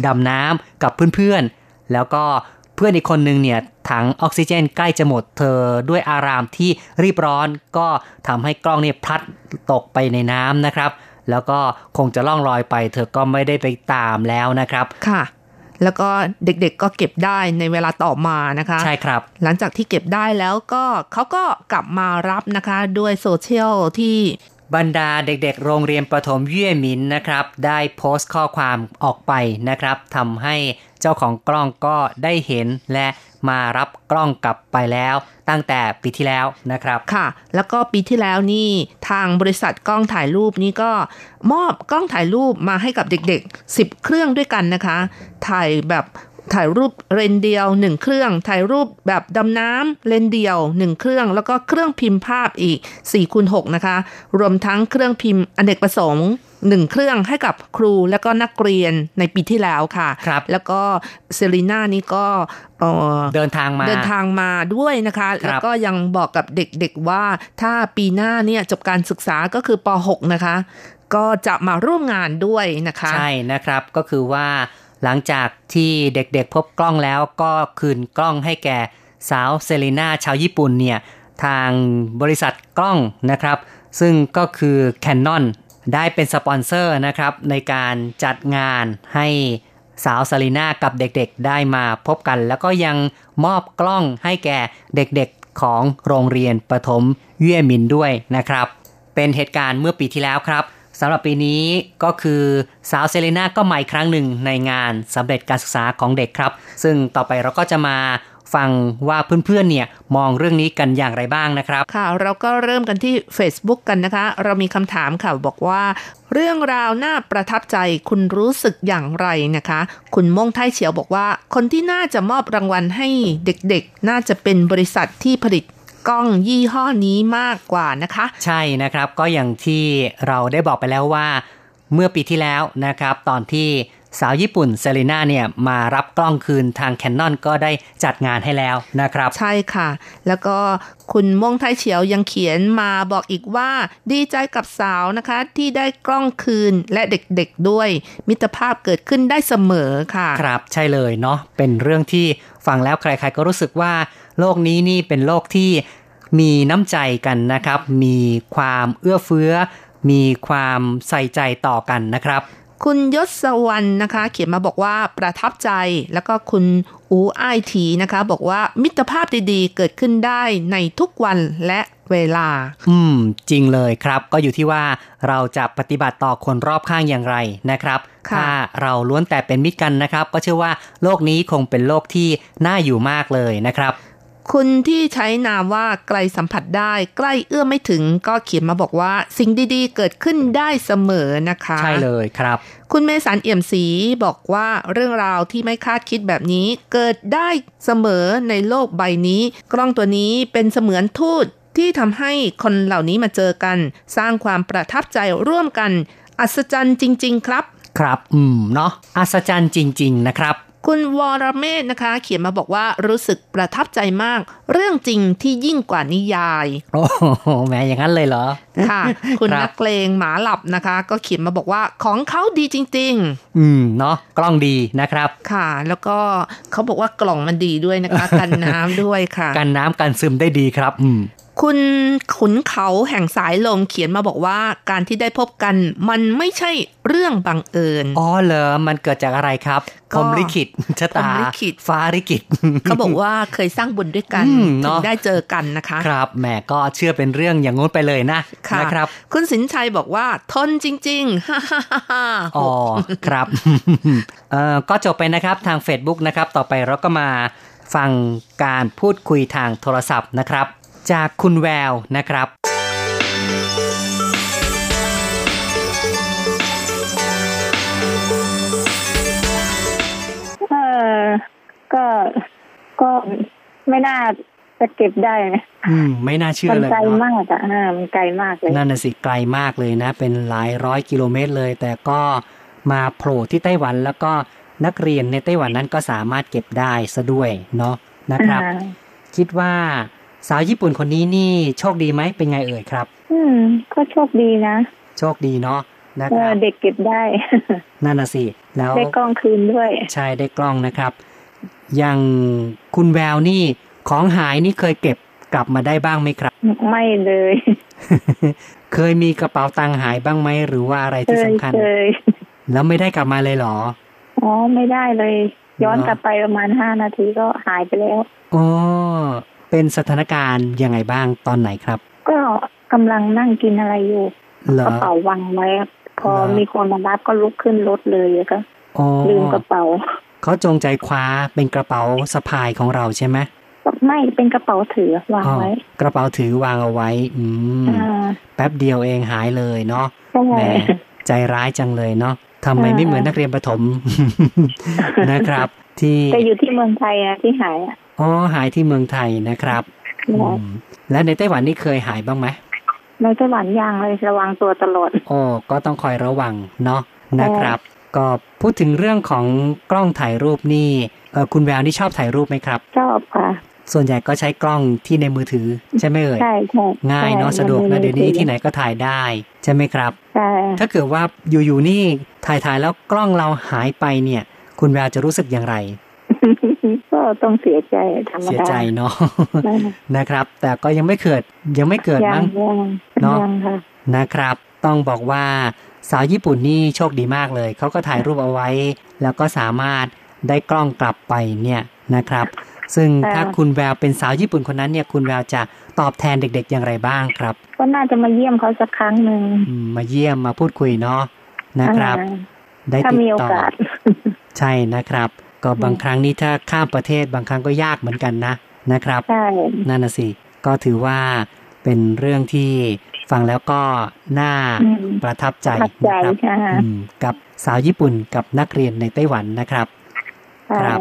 [SPEAKER 5] ดำน้ำกับเพื่อนๆ แล้วก็ เพื่อนอีกคนนึงเนี่ยถังออกซิเจนใกล้จะหมดเธอด้วยอารามที่รีบร้อนก็ทำให้กล้องเนี่ยพลัดตกไปในน้ำนะครับ แล้วก็คงจะล่องลอยไป เธอก็ไม่ได้ไปตามแล้วนะครับ
[SPEAKER 4] ค่ะ แล้วก็เด็กๆก็เก็บได้ในเวลาต่อมานะคะ
[SPEAKER 5] ใช่ครับ
[SPEAKER 4] หลังจากที่เก็บได้แล้วก็เขาก็กลับมารับนะคะด้วยโซเชียลที่
[SPEAKER 5] บรรดาเด็กๆ โรงเรียนประถมเย่หมินนะครับ ได้โพสต์ข้อความออกไปนะครับทำให้ เจ้าของกล้องก็ได้เห็นและมารับกล้องกลับไปแล้ว ตั้งแต่ปีที่แล้วนะครับ
[SPEAKER 4] ค่ะ แล้วก็ปีที่แล้วนี่ทางบริษัทกล้องถ่ายรูปนี่ก็มอบกล้องถ่ายรูปมาให้กับเด็กๆ 10 เครื่องด้วยกันนะคะ ถ่ายแบบถ่ายรูปเลนเดียวหนึ่งเครื่อง ถ่ายรูปแบบดำน้ำเลนเดียวหนึ่งเครื่อง แล้วก็เครื่องพิมพ์ภาพอีก4คูณ6นะคะ รวมทั้งเครื่องพิมพ์อเนกประสงค์ หนึ่งเครื่องให้กับครูและก็นักเรียนในปีที่แล้วค่ะ
[SPEAKER 5] ครับ
[SPEAKER 4] แล้วก็เซรีน่านี่ก็เอ่อ
[SPEAKER 5] เดินทางมา
[SPEAKER 4] เดินทางมาด้วยนะคะ
[SPEAKER 5] ครับ
[SPEAKER 4] แล้วก็ยังบอกกับเด็กๆว่าถ้าปีหน้าเนี่ยจบการศึกษาก็คือป .6 นะคะ ก็จะมาร่วมงานด้วยนะคะ
[SPEAKER 5] ใช่นะครับก็คือว่าหลังจากที่เด็กๆพบกล้องแล้วก็คืนกล้องให้แก่สาวเซเลนาชาวญี่ปุ่นเนี่ยทางบริษัทกล้องนะครับ ซึ่งก็คือ Canon ได้เป็นสปอนเซอร์นะครับในการจัดงานให้สาวเซเลนากับเด็กๆได้มาพบกัน แล้วก็ยังมอบกล้องให้แก่เด็กๆของโรงเรียนประถมเย่หมินด้วยนะครับ เป็นเหตุการณ์เมื่อปีที่แล้วครับสำหรับปีนี้ก็คือสาวเซเลนาก็มาอีกครั้งหนึ่งในงานสำเร็จการศึกษาของเด็กครับ ซึ่งต่อไปเราก็จะมา ฟังว่าเพื่อนๆเนี่ยมองเรื่องนี้กันอย่างไรบ้างนะครับ
[SPEAKER 4] ค่ะเราก็เริ่มกันที่ Facebook กันนะคะ เรามีคำถามค่ะบอกว่า เรื่องราวน่าประทับใจคุณรู้สึกอย่างไรนะคะ คุณม่งไทยเฉียวบอกว่า คนที่น่าจะมอบรางวัลให้เด็กๆ น่าจะเป็นบริษัทที่ผลิตกล้องยี่ห้อนี้มากกว่านะคะ
[SPEAKER 5] ใช่นะครับก็อย่างที่เราได้บอกไปแล้วว่า เมื่อปีที่แล้วนะครับ ตอนที่ สาวญี่ปุ่นเซเลนาเนี่ยมารับกล้องคืนทางแคนนอนก็ได้จัดงานให้แล้วนะครับ
[SPEAKER 4] ใช่ค่ะ แล้วก็คุณม่วงไทยเฉียวยังเขียนมาบอกอีกว่า ดีใจกับสาวนะคะที่ได้กล้องคืนและเด็กๆด้วย มิตรภาพเกิดขึ้นได้เสมอค่ะ
[SPEAKER 5] ครับใช่เลยเนาะเป็นเรื่องที่ฟังแล้วใครๆก็รู้สึกว่า โลกนี้นี่เป็นโลกที่มีน้ำใจกันนะครับ มีความเอื้อเฟื้อ มีความใส่ใจต่อกันนะครับ
[SPEAKER 4] คุณยศวรรณนะคะ เขียนมาบอกว่าประทับใจแล้วก็คุณอูไอทีนะคะ บอกว่ามิตรภาพดีๆ เกิดขึ้นได้ในทุกวันและเวลา
[SPEAKER 5] อืม จริงเลยครับ ก็อยู่ที่ว่าเราจะปฏิบัติต่อคนรอบข้างอย่างไรนะครับ
[SPEAKER 4] ค่ะ
[SPEAKER 5] ถ้าเราล้วนแต่เป็นมิตรกันนะครับ ก็เชื่อว่าโลกนี้คงเป็นโลกที่น่าอยู่มากเลยนะครับ
[SPEAKER 4] คุณที่ใช้นามว่าไกลสัมผัสได้ใกล้เอื้อมไม่ถึงก็เขียนมาบอกว่า สิ่งดีๆ เกิดขึ้นได้เสมอนะคะ
[SPEAKER 5] ใช่เลยครับ
[SPEAKER 4] คุณเมสันเอี่ยมศรีบอกว่าเรื่องราวที่ไม่คาดคิดแบบนี้ เกิดได้เสมอในโลกใบนี้ กล้องตัวนี้เป็นเสมือนทูตที่ทำให้คนเหล่านี้มาเจอกัน สร้างความประทับใจร่วมกัน อัศจรรย์จริง ๆ ครับ
[SPEAKER 5] ครับ อืมเนาะอัศจรรย์จริง ๆ นะครับ
[SPEAKER 4] คุณวรเมธนะคะ เขียนมาบอกว่ารู้สึกประทับใจมาก เรื่องจริงที่ยิ่งกว่านิยาย
[SPEAKER 5] โอ้โหแหมอย่างนั้นเลยเหรอ
[SPEAKER 4] ค่ะ คุณ
[SPEAKER 5] ครับ
[SPEAKER 4] นักเลงหมาหลับนะคะ ก็เขียนมาบอกว่าของเขาดีจริง ๆ
[SPEAKER 5] อืมเนาะกล้องดีนะครับ
[SPEAKER 4] ค่ะ แล้วก็เขาบอกว่ากล่องมันดีด้วยนะคะ กันน้ำด้วยค่ะ
[SPEAKER 5] กันน้ำกันซึมได้ดีครับอืม
[SPEAKER 4] คุณขุนเขาแห่งสายลมเขียนมาบอกว่าการที่ได้พบกันมันไม่ใช่เรื่องบังเอิญ
[SPEAKER 5] อ๋อเหรอ มันเกิดจากอะไรครับ
[SPEAKER 4] ก็
[SPEAKER 5] พรหมลิขิตชะตา
[SPEAKER 4] พรหมลิขิต
[SPEAKER 5] ฟ้าลิขิต
[SPEAKER 4] เขาบอกว่าเคยสร้างบุญด้วยกัน
[SPEAKER 5] อืม
[SPEAKER 4] ถึ
[SPEAKER 5] เน
[SPEAKER 4] ง
[SPEAKER 5] อะ
[SPEAKER 4] ได้เจอกันนะคะ
[SPEAKER 5] ครับแหมก็เชื่อเป็นเรื่องอย่างงู้นไปเลยนะ
[SPEAKER 4] ค่ะ
[SPEAKER 5] นะครับ
[SPEAKER 4] คุณสินชัยบอกว่า ทนจริงๆฮ่าฮ่าฮ่าฮ่า
[SPEAKER 5] อ๋อครับเอ่อก็จบไปนะครับทาง Facebook นะครับ ต่อไปเราก็มาฟังการพูดคุยทางโทรศัพท์นะครับ จากคุณแววนะครับ
[SPEAKER 6] เออก็ก็ไม่น่า จะเก็บได้นะ
[SPEAKER 5] อืม ไม่น่าเชื่อ
[SPEAKER 6] มัน
[SPEAKER 5] เลย
[SPEAKER 6] ไกล
[SPEAKER 5] เนาะ
[SPEAKER 6] มากอะอ่ามันไกลมากเลย
[SPEAKER 5] นั่นน่ะสิไกลมากเลยนะ เป็นหลายร้อยกิโลเมตรเลย แต่ก็มาโผล่ที่ไต้หวันแล้วก็นักเรียนในไต้หวันนั้นก็สามารถเก็บได้ซะด้วยเนาะนะครับ
[SPEAKER 6] อ่า
[SPEAKER 5] คิดว่าสาวญี่ปุ่นคนนี้นี่โชคดีไหมเป็นไงเอ่ยครับ
[SPEAKER 6] อืม ก็โชคดีนะ
[SPEAKER 5] โชคดีเนาะนะ
[SPEAKER 6] เอ
[SPEAKER 5] ค
[SPEAKER 6] อ
[SPEAKER 5] รับ
[SPEAKER 6] เด็กเก็บได้
[SPEAKER 5] นั่นน่ะสิแล้ว
[SPEAKER 6] ได้กล้องคืนด้วย
[SPEAKER 5] ใช่ได้กล้องนะครับ อย่างคุณแววนี่ ของหายนี่เคยเก็บกลับมาได้บ้างไหมครับ
[SPEAKER 6] ไม่เลย
[SPEAKER 5] เคยมีกระเป๋าตังค์หายบ้างไหมหรือว่าอะไร
[SPEAKER 6] เค
[SPEAKER 5] ที่
[SPEAKER 6] ย
[SPEAKER 5] สำคัญ
[SPEAKER 6] เคย
[SPEAKER 5] แล้วไม่ได้กลับมาเลยเหรอ
[SPEAKER 6] อ๋อไม่ได้เลย ย้อนกลับไปประมาณห้านาทีก็หายไปแล้ว
[SPEAKER 5] อ๋อเป็นสถานการณ์ยังไงบ้างตอนไหนครับ
[SPEAKER 6] ก็กำลังนั่งกินอะไรอยู่
[SPEAKER 5] เหรอก
[SPEAKER 6] ระเป๋าวางไว้พอ
[SPEAKER 5] เหรอ
[SPEAKER 6] มีคนมารับก็ลุกขึ้นรถเลยแล้วก็
[SPEAKER 5] อ๋อ
[SPEAKER 6] ลืมกระเป๋า
[SPEAKER 5] เขาจงใจคว้าเป็นกระเป๋าสะพายของเราใช่ไหม
[SPEAKER 6] ไม่เป็นกระเป๋าถือวาง
[SPEAKER 5] อ๋อ
[SPEAKER 6] ไว้
[SPEAKER 5] กระเป๋าถือวางเอาไว้ อืม
[SPEAKER 6] อ่า
[SPEAKER 5] แป๊บเดียวเองหายเลยเนาะ
[SPEAKER 6] ใช่
[SPEAKER 5] แหมใจร้ายจังเลยเนาะทำไม
[SPEAKER 6] อ่า
[SPEAKER 5] ไม่เหมือนนักเรียนประถมนะครับ ที่
[SPEAKER 6] แต่อยู่ที่เมืองไทยนะที่หายอะ
[SPEAKER 5] อ๋อหายที่เมืองไทยนะครับอืมและในไต้หวันนี่เคยหายบ้างไหม
[SPEAKER 6] ในไต้หวันยังเลยระวังตัวตลอด
[SPEAKER 5] โอ้ก็ต้องคอยระวังเนาะนะครับ ก็พูดถึงเรื่องของกล้องถ่ายรูปนี่เออคุณแววนี่ชอบถ่ายรูปไหมครับ
[SPEAKER 6] ชอบค่ะ
[SPEAKER 5] ส่วนใหญ่ก็ใช้กล้องที่ในมือถือใช่ไหมเอ่ย
[SPEAKER 6] ใช่ใช่
[SPEAKER 5] ง่ายเนาะ
[SPEAKER 6] ใช่
[SPEAKER 5] สะดวก
[SPEAKER 6] มั
[SPEAKER 5] นะเดี๋ยวนี้
[SPEAKER 6] มือถือ
[SPEAKER 5] ที่ไหนก็ถ่ายได้ใช่ไหมครับ
[SPEAKER 6] ใช่
[SPEAKER 5] ถ้าเกิดว่าอยู่ๆนี่ถ่ายถ่ายๆแล้วกล้องเราหายไปเนี่ย คุณแววจะรู้สึกอย่างไร
[SPEAKER 6] ก็ต้องเสียใจธรรม
[SPEAKER 5] เสีย
[SPEAKER 6] ดา
[SPEAKER 5] ใจเนาะ
[SPEAKER 6] นั่นน่ะ
[SPEAKER 5] นะครับ แต่ก็ยังไม่เกิดยังไม่เกิด
[SPEAKER 6] ยั
[SPEAKER 5] มั้ง
[SPEAKER 6] ยัง
[SPEAKER 5] เนอะ
[SPEAKER 6] ยังค่ะ
[SPEAKER 5] นะครับ ต้องบอกว่าสาวญี่ปุ่นนี่โชคดีมากเลย เขาก็ถ่ายรูปเอาไว้ แล้วก็สามารถได้กล้องกลับไปเนี่ยนะครับ ซึ่ง
[SPEAKER 6] ค่ะ
[SPEAKER 5] ถ้าคุณแววเป็นสาวญี่ปุ่นคนนั้นเนี่ยคุณแววจะตอบแทนเด็กๆอย่างไรบ้างครับ
[SPEAKER 6] ก็น่าจะมาเยี่ยมเขาสักครั้งหนึ่ง
[SPEAKER 5] อืมมาเยี่ยมมาพูดคุยเนาะนะครับ
[SPEAKER 6] อ่า
[SPEAKER 5] ได้
[SPEAKER 6] ถ้า
[SPEAKER 5] ติด
[SPEAKER 6] มีโอ
[SPEAKER 5] ต่อกา
[SPEAKER 6] ส
[SPEAKER 5] ใช่นะครับ ก็บางครั้งนี่ถ้าข้ามประเทศบางครั้งก็ยากเหมือนกันนะนะครับ
[SPEAKER 6] ใช่
[SPEAKER 5] นั่นน่ะสิก็ถือว่าเป็นเรื่องที่ฟังแล้วก็น่า
[SPEAKER 6] อืม
[SPEAKER 5] ประทับใจ
[SPEAKER 6] ประทับใจ
[SPEAKER 5] นะครับ
[SPEAKER 6] ค่ะ
[SPEAKER 5] อืมกับสาวญี่ปุ่นกับนักเรียนในไต้หวันนะครับ ครับ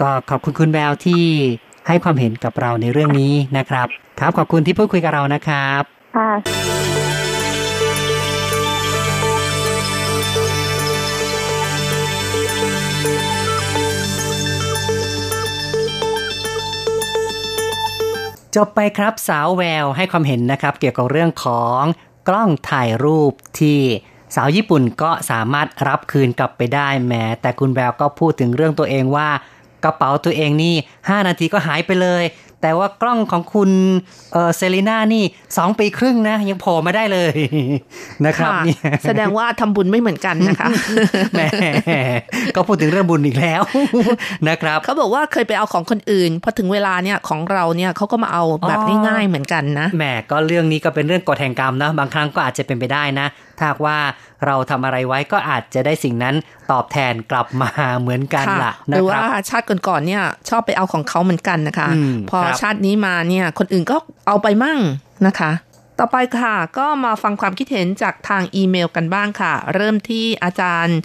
[SPEAKER 5] ก็ขอบคุณคุณแววที่ให้ความเห็นกับเราในเรื่องนี้นะครับ ครับขอบคุณที่พูดคุยกับเรานะครับ
[SPEAKER 6] ค่ะ
[SPEAKER 5] จบไปครับสาวแววให้ความเห็นนะครับ เกี่ยวกับเรื่องของกล้องถ่ายรูปที่สาวญี่ปุ่นก็สามารถรับคืนกลับไปได้แหม้ แต่คุณแววก็พูดถึงเรื่องตัวเองว่า กระเป๋าตัวเองนี่ 5 นาทีก็หายไปเลย แต่ว่ากล้องของคุณเออเซรีน่านี่2ปีครึ่งนะ ยังโผล่มาได้เลยนะครับ
[SPEAKER 4] ค่ะ
[SPEAKER 5] เนี่ย
[SPEAKER 4] แสดงว่าทำบุญไม่เหมือนกันนะคะ
[SPEAKER 5] แหมก็พูดถึงเรื่องบุญอีกแล้วนะครับ
[SPEAKER 4] เขาบอกว่าเคยไปเอาของคนอื่นพอถึงเวลาเนี่ยของเราเนี่ยเขาก็มาเอาแบบ
[SPEAKER 5] อ๋อ
[SPEAKER 4] ง่ายๆเหมือนกันนะ
[SPEAKER 5] แหมก็เรื่องนี้ก็เป็นเรื่องกฎแห่งกรรมนะบางครั้งก็อาจจะเป็นไปได้นะถ้าหากว่าเราทำอะไรไว้ก็อาจจะได้สิ่งนั้นตอบแทนกลับมาเหมือนกัน
[SPEAKER 4] ค่ะ
[SPEAKER 5] ล่ะ
[SPEAKER 4] ห
[SPEAKER 5] นะ
[SPEAKER 4] รือ
[SPEAKER 5] ค
[SPEAKER 4] ว่า
[SPEAKER 5] รับ
[SPEAKER 4] ชาติก่อนๆเนี่ยชอบไปเอาของเขาเหมือนกันนะคะ
[SPEAKER 5] อืม
[SPEAKER 4] พอ
[SPEAKER 5] ครับ
[SPEAKER 4] ชาตินี้มาเนี่ย คนอื่นก็เอาไปมั่งนะคะ ต่อไปค่ะ ก็มาฟังความคิดเห็นจากทางอีเมลกันบ้างค่ะ เริ่มที่อาจารย์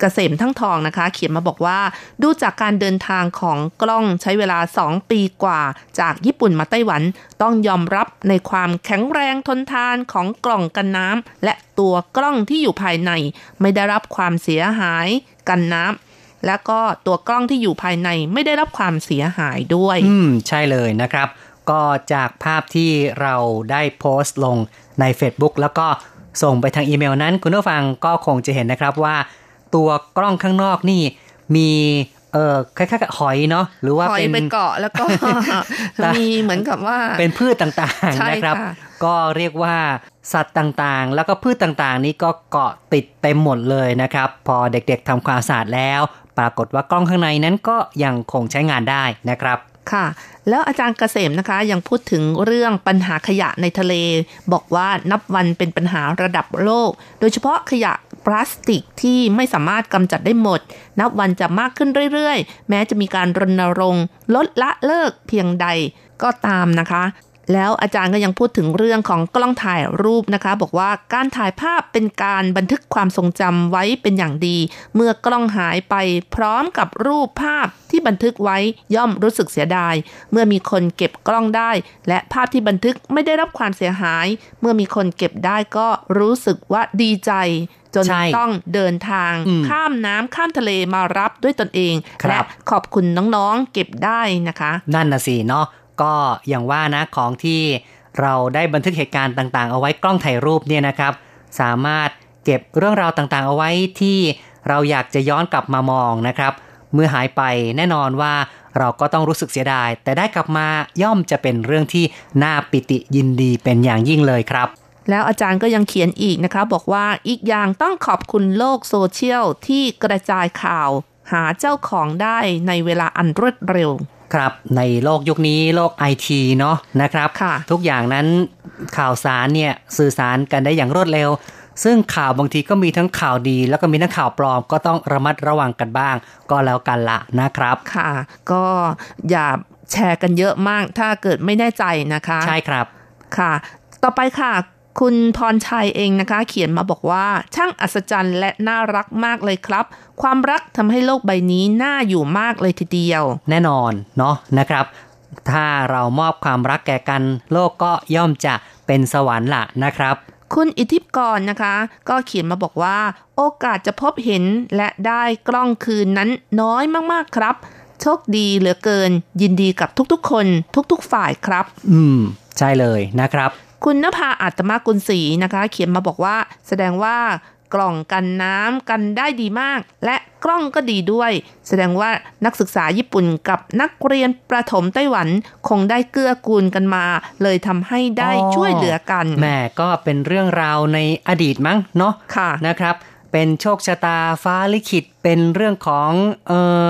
[SPEAKER 4] เกษมทั้งทองนะคะ เขียนมาบอกว่า ดูจากการเดินทางของกล้องใช้เวลา 2 ปีกว่า จากญี่ปุ่นมาไต้หวัน ต้องยอมรับในความแข็งแรงทนทานของกล่องกันน้ำและตัวกล้องที่อยู่ภายใน ไม่ได้รับความเสียหาย กันน้ำ แล้วก็ตัวกล้องที่อยู่ภายในไม่ได้รับความเสียหายด้วย
[SPEAKER 5] อืม ใช่เลยนะครับ ก็จากภาพที่เราได้โพสต์ลงใน Facebook แล้วก็ส่งไปทางอีเมลนั้น คุณผู้ฟังก็คงจะเห็นนะครับว่า ตัวกล้องข้างนอกนี่มีเออคล้ายๆกับหอยเนาะหรือว่า
[SPEAKER 4] หอย
[SPEAKER 5] เป็น
[SPEAKER 4] ไปเกาะแล้วก็มีเหมือนกับว่า
[SPEAKER 5] เป็นพืชต่าง
[SPEAKER 4] ใช่
[SPEAKER 5] ๆนะครับ
[SPEAKER 4] ค่ะ
[SPEAKER 5] ก็เรียกว่าสัตว์ต่างๆ แล้วก็พืชต่างๆ นี้ก็เกาะติดเต็มหมดเลยนะครับ พอเด็กๆทำความสะอาดแล้ว ปรากฏว่ากล้องข้างในนั้นก็ยังคงใช้งานได้นะครับ
[SPEAKER 4] ค่ะ แล้วอาจารย์เกษมนะคะ ยังพูดถึงเรื่องปัญหาขยะในทะเล บอกว่านับวันเป็นปัญหาระดับโลก โดยเฉพาะขยะพลาสติกที่ไม่สามารถกำจัดได้หมด นับวันจะมากขึ้นเรื่อยๆ แม้จะมีการรณรงค์ ลดละเลิกเพียงใดก็ตามนะคะ แล้วอาจารย์ก็ยังพูดถึงเรื่องของกล้องถ่ายรูปนะคะ บอกว่าการถ่ายภาพเป็นการบันทึกความทรงจำไว้เป็นอย่างดี เมื่อกล้องหายไปพร้อมกับรูปภาพที่บันทึกไว้ย่อมรู้สึกเสียดาย เมื่อมีคนเก็บกล้องได้ และภาพที่บันทึกไม่ได้รับความเสียหาย เมื่อมีคนเก็บได้ก็รู้สึกว่าดีใจจน
[SPEAKER 5] ใช่
[SPEAKER 4] ต้องเดินทาง
[SPEAKER 5] อืม
[SPEAKER 4] ข้ามน้ำข้ามทะเลมารับด้วยตนเอง
[SPEAKER 5] ครับ
[SPEAKER 4] และขอบคุณน้องๆเก็บได้นะคะ
[SPEAKER 5] นั่นน่ะสิเนาะ ก็อย่างว่านะของที่เราได้บันทึกเหตุการณ์ต่างๆ เอาไว้กล้องถ่ายรูปเนี่ยนะครับ สามารถเก็บเรื่องราวต่างๆ เอาไว้ที่เราอยากจะย้อนกลับมามองนะครับ เมื่อหายไปแน่นอนว่าเราก็ต้องรู้สึกเสียดาย แต่ได้กลับมาย่อมจะเป็นเรื่องที่น่าปิติยินดีเป็นอย่างยิ่งเลยครับ
[SPEAKER 4] แล้วอาจารย์ก็ยังเขียนอีกนะคะบอกว่าอีกอย่างต้องขอบคุณโลกโซเชียลที่กระจายข่าว หาเจ้าของได้ในเวลาอันรวดเร็ว
[SPEAKER 5] ครับ ในโลกยุคนี้โลกไอทีเนาะนะครับ
[SPEAKER 4] ค่ะ
[SPEAKER 5] ทุกอย่างนั้นข่าวสารเนี่ยสื่อสารกันได้อย่างรวดเร็ว ซึ่งข่าวบางทีก็มีทั้งข่าวดี แล้วก็มีทั้งข่าวปลอมก็ต้องระมัดระวังกันบ้าง ก็แล้วกันละนะครับ
[SPEAKER 4] ค่ะ ก็อย่าแชร์กันเยอะมากถ้าเกิดไม่แน่ใจนะคะ
[SPEAKER 5] ใช่ครับ
[SPEAKER 4] ค่ะ ต่อไปค่ะ คุณพรชัยเองนะคะ เขียนมาบอกว่า ช่างอัศจรรย์และน่ารักมากเลยครับ ความรักทำให้โลกใบนี้น่าอยู่มากเลยทีเดียว
[SPEAKER 5] แน่นอนเนาะนะครับ ถ้าเรามอบความรักแก่กัน โลกก็ย่อมจะเป็นสวรรค์ละนะครับ
[SPEAKER 4] คุณอิทธิกรนะคะ ก็เขียนมาบอกว่า โอกาสจะพบเห็นและได้กล้องคืนนั้นน้อยมากๆครับ โชคดีเหลือเกิน ยินดีกับทุกๆคน ทุกๆฝ่ายครับ
[SPEAKER 5] อืม ใช่เลยนะครับ
[SPEAKER 4] คุณนภาอัตมากุลศรีนะคะ เขียนมาบอกว่า แสดงว่ากล่องกันน้ำกันได้ดีมาก และกล้องก็ดีด้วย แสดงว่านักศึกษาญี่ปุ่นกับนักเรียนประถมไต้หวันคงได้เกื้อกูลกันมา เลยทำให้ได้
[SPEAKER 5] อ๋อ
[SPEAKER 4] ช่วยเหลือกัน
[SPEAKER 5] แหม่ก็เป็นเรื่องราวในอดีตมั้งเนาะ
[SPEAKER 4] ค่ะ
[SPEAKER 5] นะครับ เป็นโชคชะตาฟ้าลิขิตเป็นเรื่องของเออ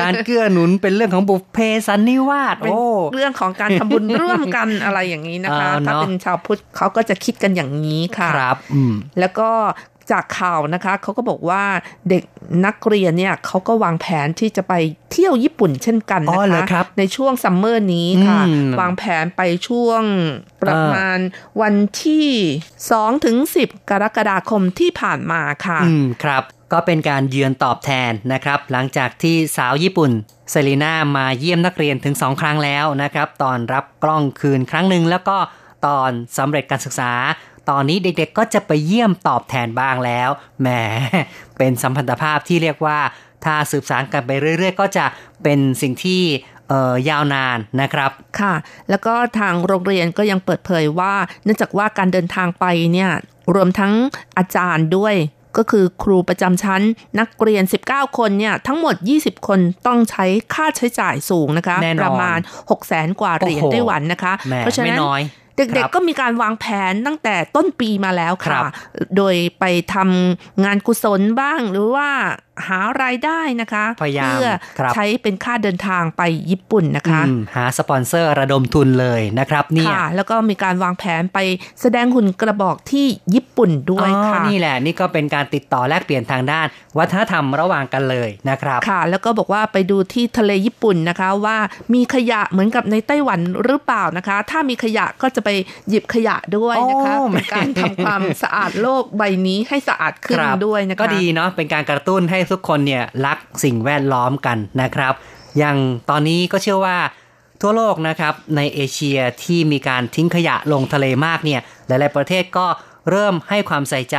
[SPEAKER 5] การเกื้อหนุนเป็นเรื่องของบุพเพสันนิวาส
[SPEAKER 4] เป็น
[SPEAKER 5] โอ้
[SPEAKER 4] เรื่องของการทำบุญร่วมกันอะไรอย่างนี้นะคะ
[SPEAKER 5] เออเนอะ
[SPEAKER 4] ถ้าเป็นชาวพุทธเขาก็จะคิดกันอย่างนี้ค่ะ
[SPEAKER 5] ครับอืม
[SPEAKER 4] แล้วก็ จากข่าวนะคะเขาก็บอกว่าเด็กนักเรียนเนี่ยเขาก็วางแผนที่จะไปเที่ยวญี่ปุ่นเช่นกัน
[SPEAKER 5] อ๋อ
[SPEAKER 4] นะ
[SPEAKER 5] เหรอ
[SPEAKER 4] คะ
[SPEAKER 5] ครับ
[SPEAKER 4] ในช่วงซัมเมอร์นี้ค่ะ
[SPEAKER 5] อืม
[SPEAKER 4] วางแผนไปช่วงประมาณวันที่2ถึง10 กรกฎาคมที่ผ่านมาค่ะ
[SPEAKER 5] อืมครับก็เป็นการเยือนตอบแทนนะครับ หลังจากที่สาวญี่ปุ่นเซรีนามาเยี่ยมนักเรียนถึงสองครั้งแล้วนะครับ ตอนรับกล้องคืนครั้งหนึ่งแล้วก็ตอนสำเร็จการศึกษา ตอนนี้เด็กๆก็จะไปเยี่ยมตอบแทนบ้างแล้ว แหม เป็นสัมพันธภาพที่เรียกว่า ถ้าสืบสานกันไปเรื่อยๆ ก็จะเป็นสิ่งที่เอ่อยาวนานนะครับ
[SPEAKER 4] ค่ะ แล้วก็ทางโรงเรียนก็ยังเปิดเผยว่า เนื่องจากว่าการเดินทางไปเนี่ย รวมทั้งอาจารย์ด้วยก็คือครูประจำชั้นนักเรียน 19 คนเนี่ย ทั้งหมด 20 คนต้องใช้ค่าใช้จ่ายสูงนะคะ
[SPEAKER 5] แน่นอน
[SPEAKER 4] ประมาณ 6 0แสนกว่าเหรียญ
[SPEAKER 5] โอ้โห
[SPEAKER 4] ไต้หวันนะคะ
[SPEAKER 5] แหม
[SPEAKER 4] เพราะฉะ
[SPEAKER 5] ไม่
[SPEAKER 4] นั้น
[SPEAKER 5] น้อย
[SPEAKER 4] เด็ก
[SPEAKER 5] ครับ
[SPEAKER 4] ๆก็มีการวางแผนตั้งแต่ต้นปีมาแล้ว
[SPEAKER 5] ครั
[SPEAKER 4] ค่ะ
[SPEAKER 5] บ
[SPEAKER 4] โดยไปทำงานกุศลบ้างหรือว่าหารายได้นะคะ
[SPEAKER 5] พยายาม
[SPEAKER 4] เพื่อ
[SPEAKER 5] ครับ
[SPEAKER 4] ใช้เป็นค่าเดินทางไปญี่ปุ่นนะคะ
[SPEAKER 5] อืมหาสปอนเซอร์ระดมทุนเลยนะครับเนี่ย
[SPEAKER 4] ค่ะแล้วก็มีการวางแผนไปแสดงหุ่นกระบอกที่ญี่ปุ่นด้วย
[SPEAKER 5] อ๋อ
[SPEAKER 4] ค่ะ
[SPEAKER 5] นี่แหละนี่ก็เป็นการติดต่อแลกเปลี่ยนทางด้าน วัฒนธรรมระหว่างกันเลยนะครับ
[SPEAKER 4] ค่ะ แล้วก็บอกว่าไปดูที่ทะเลญี่ปุ่นนะคะว่ามีขยะเหมือนกับในไต้หวันหรือเปล่านะคะ ถ้ามีขยะก็จะไปหยิบขยะด้วยนะคะ
[SPEAKER 5] โอ้
[SPEAKER 4] เป็นการทำความสะอาดโลกใบนี้ให้สะอาดขึ้น
[SPEAKER 5] ครับ
[SPEAKER 4] ด้วยนะคะ
[SPEAKER 5] ก็ดีเนาะเป็นการกระตุ้นให้ทุกคนเนี่ยรักสิ่งแวดล้อมกันนะครับ อย่างตอนนี้ก็เชื่อว่าทั่วโลกนะครับในเอเชียที่มีการทิ้งขยะลงทะเลมากเนี่ยหลาย ๆ ประเทศก็เริ่มให้ความใส่ใจ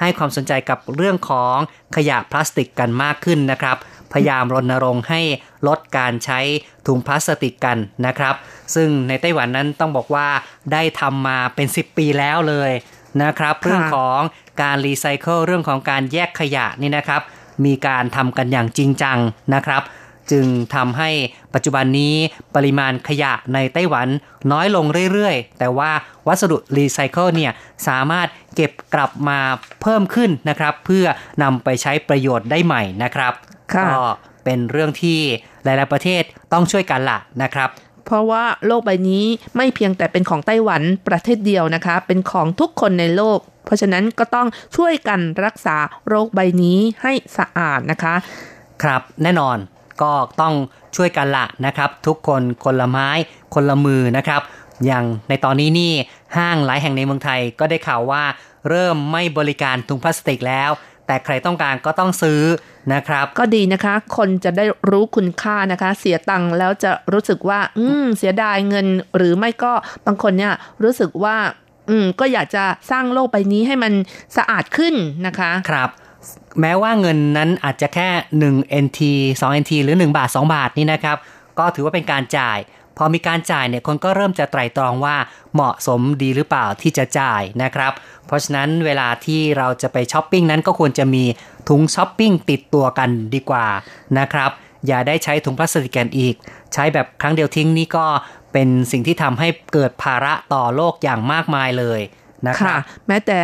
[SPEAKER 5] ให้ความสนใจกับเรื่องของขยะพลาสติกกันมากขึ้นนะครับ พยายามรณรงค์ให้ลดการใช้ถุงพลาสติกกันนะครับ ซึ่งในไต้หวันนั้นต้องบอกว่าได้ทำมาเป็น 10 ปีแล้วเลยนะครับ เรื่องของการรีไซเคิลเรื่องของการแยกขยะนี่นะครับ มีการทำกันอย่างจริงจังนะครับ จึงทำให้ปัจจุบันนี้ปริมาณขยะในไต้หวันน้อยลงเรื่อยๆ แต่ว่าวัสดุรีไซเคิลเนี่ยสามารถเก็บกลับมาเพิ่มขึ้นนะครับ เพื่อนำไปใช้ประโยชน์ได้ใหม่นะครับ
[SPEAKER 4] ค่ะ
[SPEAKER 5] ก็เป็นเรื่องที่หลาย ๆ ประเทศต้องช่วยกันละนะครับ
[SPEAKER 4] เพราะว่าโลกใบนี้ไม่เพียงแต่เป็นของไต้หวันประเทศเดียวนะคะ เป็นของทุกคนในโลก เพราะฉะนั้นก็ต้องช่วยกันรักษาโรคใบนี้ให้สะอาดนะคะ
[SPEAKER 5] ครับแน่นอนก็ต้องช่วยกันละนะครับ ทุกคนคนละไม้คนละมือนะครับ อย่างในตอนนี้นี่ห้างหลายแห่งในเมืองไทยก็ได้ข่าวว่าเริ่มไม่บริการถุงพลาสติกแล้ว แต่ใครต้องการก็ต้องซื้อนะครับ
[SPEAKER 4] ก็ดีนะคะ คนจะได้รู้คุณค่านะคะ เสียตังค์แล้วจะรู้สึกว่า อืม เสียดายเงิน หรือไม่ก็บางคนเนี่ยรู้สึกว่า อืม ก็อยากจะสร้างโลกใบนี้ให้มันสะอาดขึ้นนะคะ
[SPEAKER 5] ครับแม้ว่าเงินนั้นอาจจะแค่ 1 NT 2 NT หรือ 1 บาท 2 บาทนี่นะครับ ก็ถือว่าเป็นการจ่าย พอมีการจ่ายเนี่ยคนก็เริ่มจะไตร่ตรองว่าเหมาะสมดีหรือเปล่าที่จะจ่ายนะครับ เพราะฉะนั้นเวลาที่เราจะไปช้อปปิ้งนั้นก็ควรจะมีถุงช้อปปิ้งติดตัวกันดีกว่านะครับอย่าได้ใช้ถุงพลาสติกกันอีก ใช้แบบครั้งเดียวทิ้งนี่ก็เป็นสิ่งที่ทำให้เกิดภาระต่อโลกอย่างมากมายเลย นะค
[SPEAKER 4] ค่ะ
[SPEAKER 5] รับ
[SPEAKER 4] แม้แต่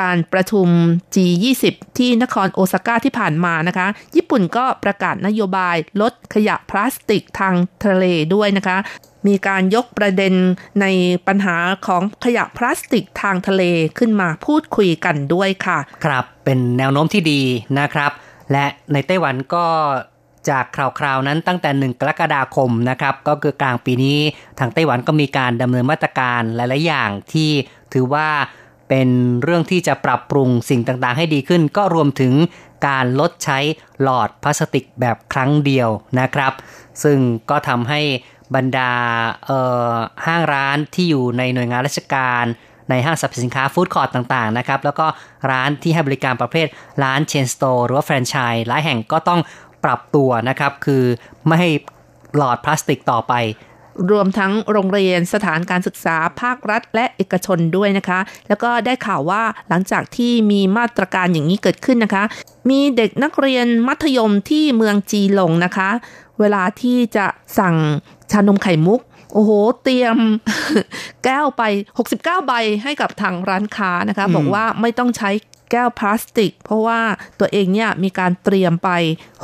[SPEAKER 4] การประชุม G20 ที่นครโอซาก้าที่ผ่านมานะคะ ญี่ปุ่นก็ประกาศนโยบายลดขยะพลาสติกทางทะเลด้วยนะคะ มีการยกประเด็นในปัญหาของขยะพลาสติกทางทะเลขึ้นมาพูดคุยกันด้วยค่ะ
[SPEAKER 5] ครับเป็นแนวโน้มที่ดีนะครับ และในไต้หวันก็จากคราวๆนั้นตั้งแต่ 1 กรกฎาคมนะครับ ก็คือกลางปีนี้ทางไต้หวันก็มีการดำเนินมาตรการหลายๆอย่างที่ ถือว่าเป็นเรื่องที่จะปรับปรุงสิ่งต่างๆ ให้ดีขึ้น ก็รวมถึงการลดใช้หลอดพลาสติกแบบครั้งเดียวนะครับ ซึ่งก็ทำให้บรรดาห้างร้านที่อยู่ในหน่วยงานราชการในห้างสรรพสินค้า food court ต่างๆนะครับ แล้วก็ร้านที่ให้บริการประเภทร้าน chain store หรือว่าแฟรนไชส์หลายแห่งก็ต้องปรับตัวนะครับ คือไม่ให้หลอดพลาสติกต่อไป
[SPEAKER 4] รวมทั้งโรงเรียนสถานการศึกษาภาครัฐ และเอกชนด้วยนะคะ แล้วก็ได้ข่าวว่าหลังจากที่มีมาตรการอย่างนี้เกิดขึ้นนะคะ มีเด็กนักเรียนมัธยมที่เมืองจีหลงนะคะ เวลาที่จะสั่งชานมไข่มุกโอ้โห เตรียมแก้วไป 69 ใบให้กับทางร้านค้านะคะ
[SPEAKER 5] อืม
[SPEAKER 4] บอกว่าไม่ต้องใช้ แก้วพลาสติก เพราะว่าตัวเองเนี่ยมีการเตรียมไป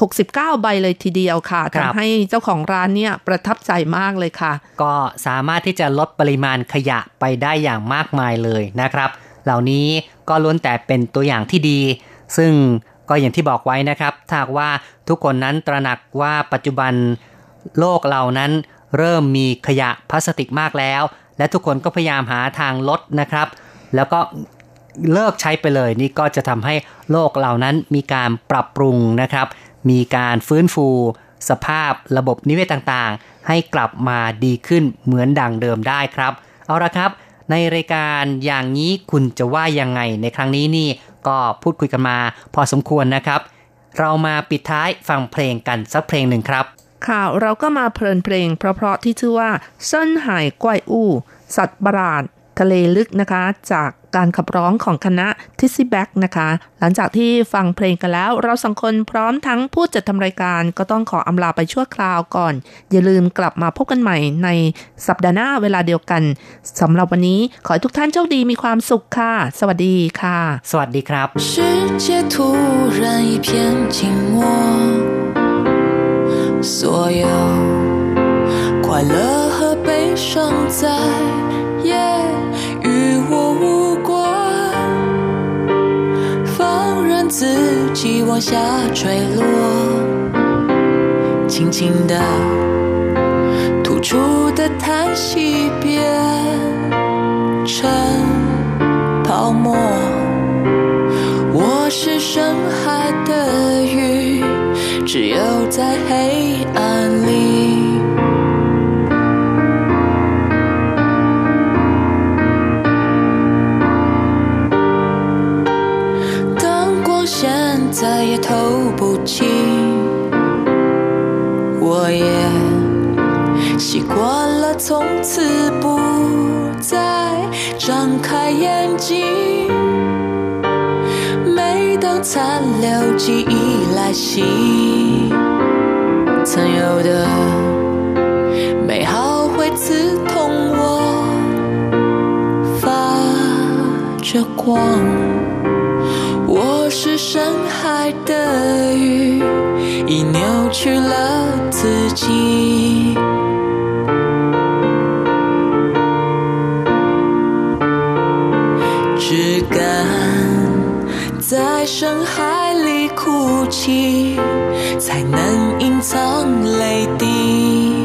[SPEAKER 4] 69 ใบเลยทีเดียวค่ะทำให้เจ้าของร้านเนี่ยประทับใจมากเลยค่ะ
[SPEAKER 5] ก็สามารถที่จะลดปริมาณขยะไปได้อย่างมากมายเลยนะครับ เหล่านี้ก็ล้วนแต่เป็นตัวอย่างที่ดี ซึ่งก็อย่างที่บอกไว้นะครับถ้าหากว่าทุกคนนั้นตระหนักว่าปัจจุบันโลกเรานั้นเริ่มมีขยะพลาสติกมากแล้ว และทุกคนก็พยายามหาทางลดนะครับ แล้วก็ เลิกใช้ไปเลยนี่ก็จะทำให้โลกเหล่านั้นมีการปรับปรุงนะครับ มีการฟื้นฟู สภาพระบบนิเวศต่างๆ ให้กลับมาดีขึ้นเหมือนดังเดิมได้ครับ เอาละครับ ในรายการอย่างนี้คุณจะว่ายังไงในครั้งนี้นี่ก็พูดคุยกันมาพอสมควรนะครับ เรามาปิดท้ายฟังเพลงกันสักเพลงหนึ่งครับ
[SPEAKER 4] ค่ะเราก็มาเพลินเพลงเพราะๆที่ชื่อว่าเส้นหายกวยอู้ สัตว์ประหลาดทะเลลึกนะคะ จาก การขับร้องของคณะทิสซี่แบ็กนะคะ หลังจากที่ฟังเพลงกันแล้วเราสังคนพร้อมทั้งผู้จัดทำรายการก็ต้องขออำลาไปชั่วคราวก่อน อย่าลืมกลับมาพบกันใหม่ในสัปดาห์หน้าเวลาเดียวกันสำหรับวันนี้ขอให้ทุกท่านโชคดีมีความสุขค่ะ สวัสดีค่ะ
[SPEAKER 5] สวัสดีครับ
[SPEAKER 7] 所有快乐和悲伤在自己往下坠落，轻轻的吐出的叹息变成泡沫。我是深海的鱼，只有在黑再也透不清，我也习惯了，从此不再张开眼睛。每当残留记忆来袭，曾有的美好会刺痛我，发着光。是深海的鱼，已扭曲了自己。只敢在深海里哭泣，才能隐藏泪滴。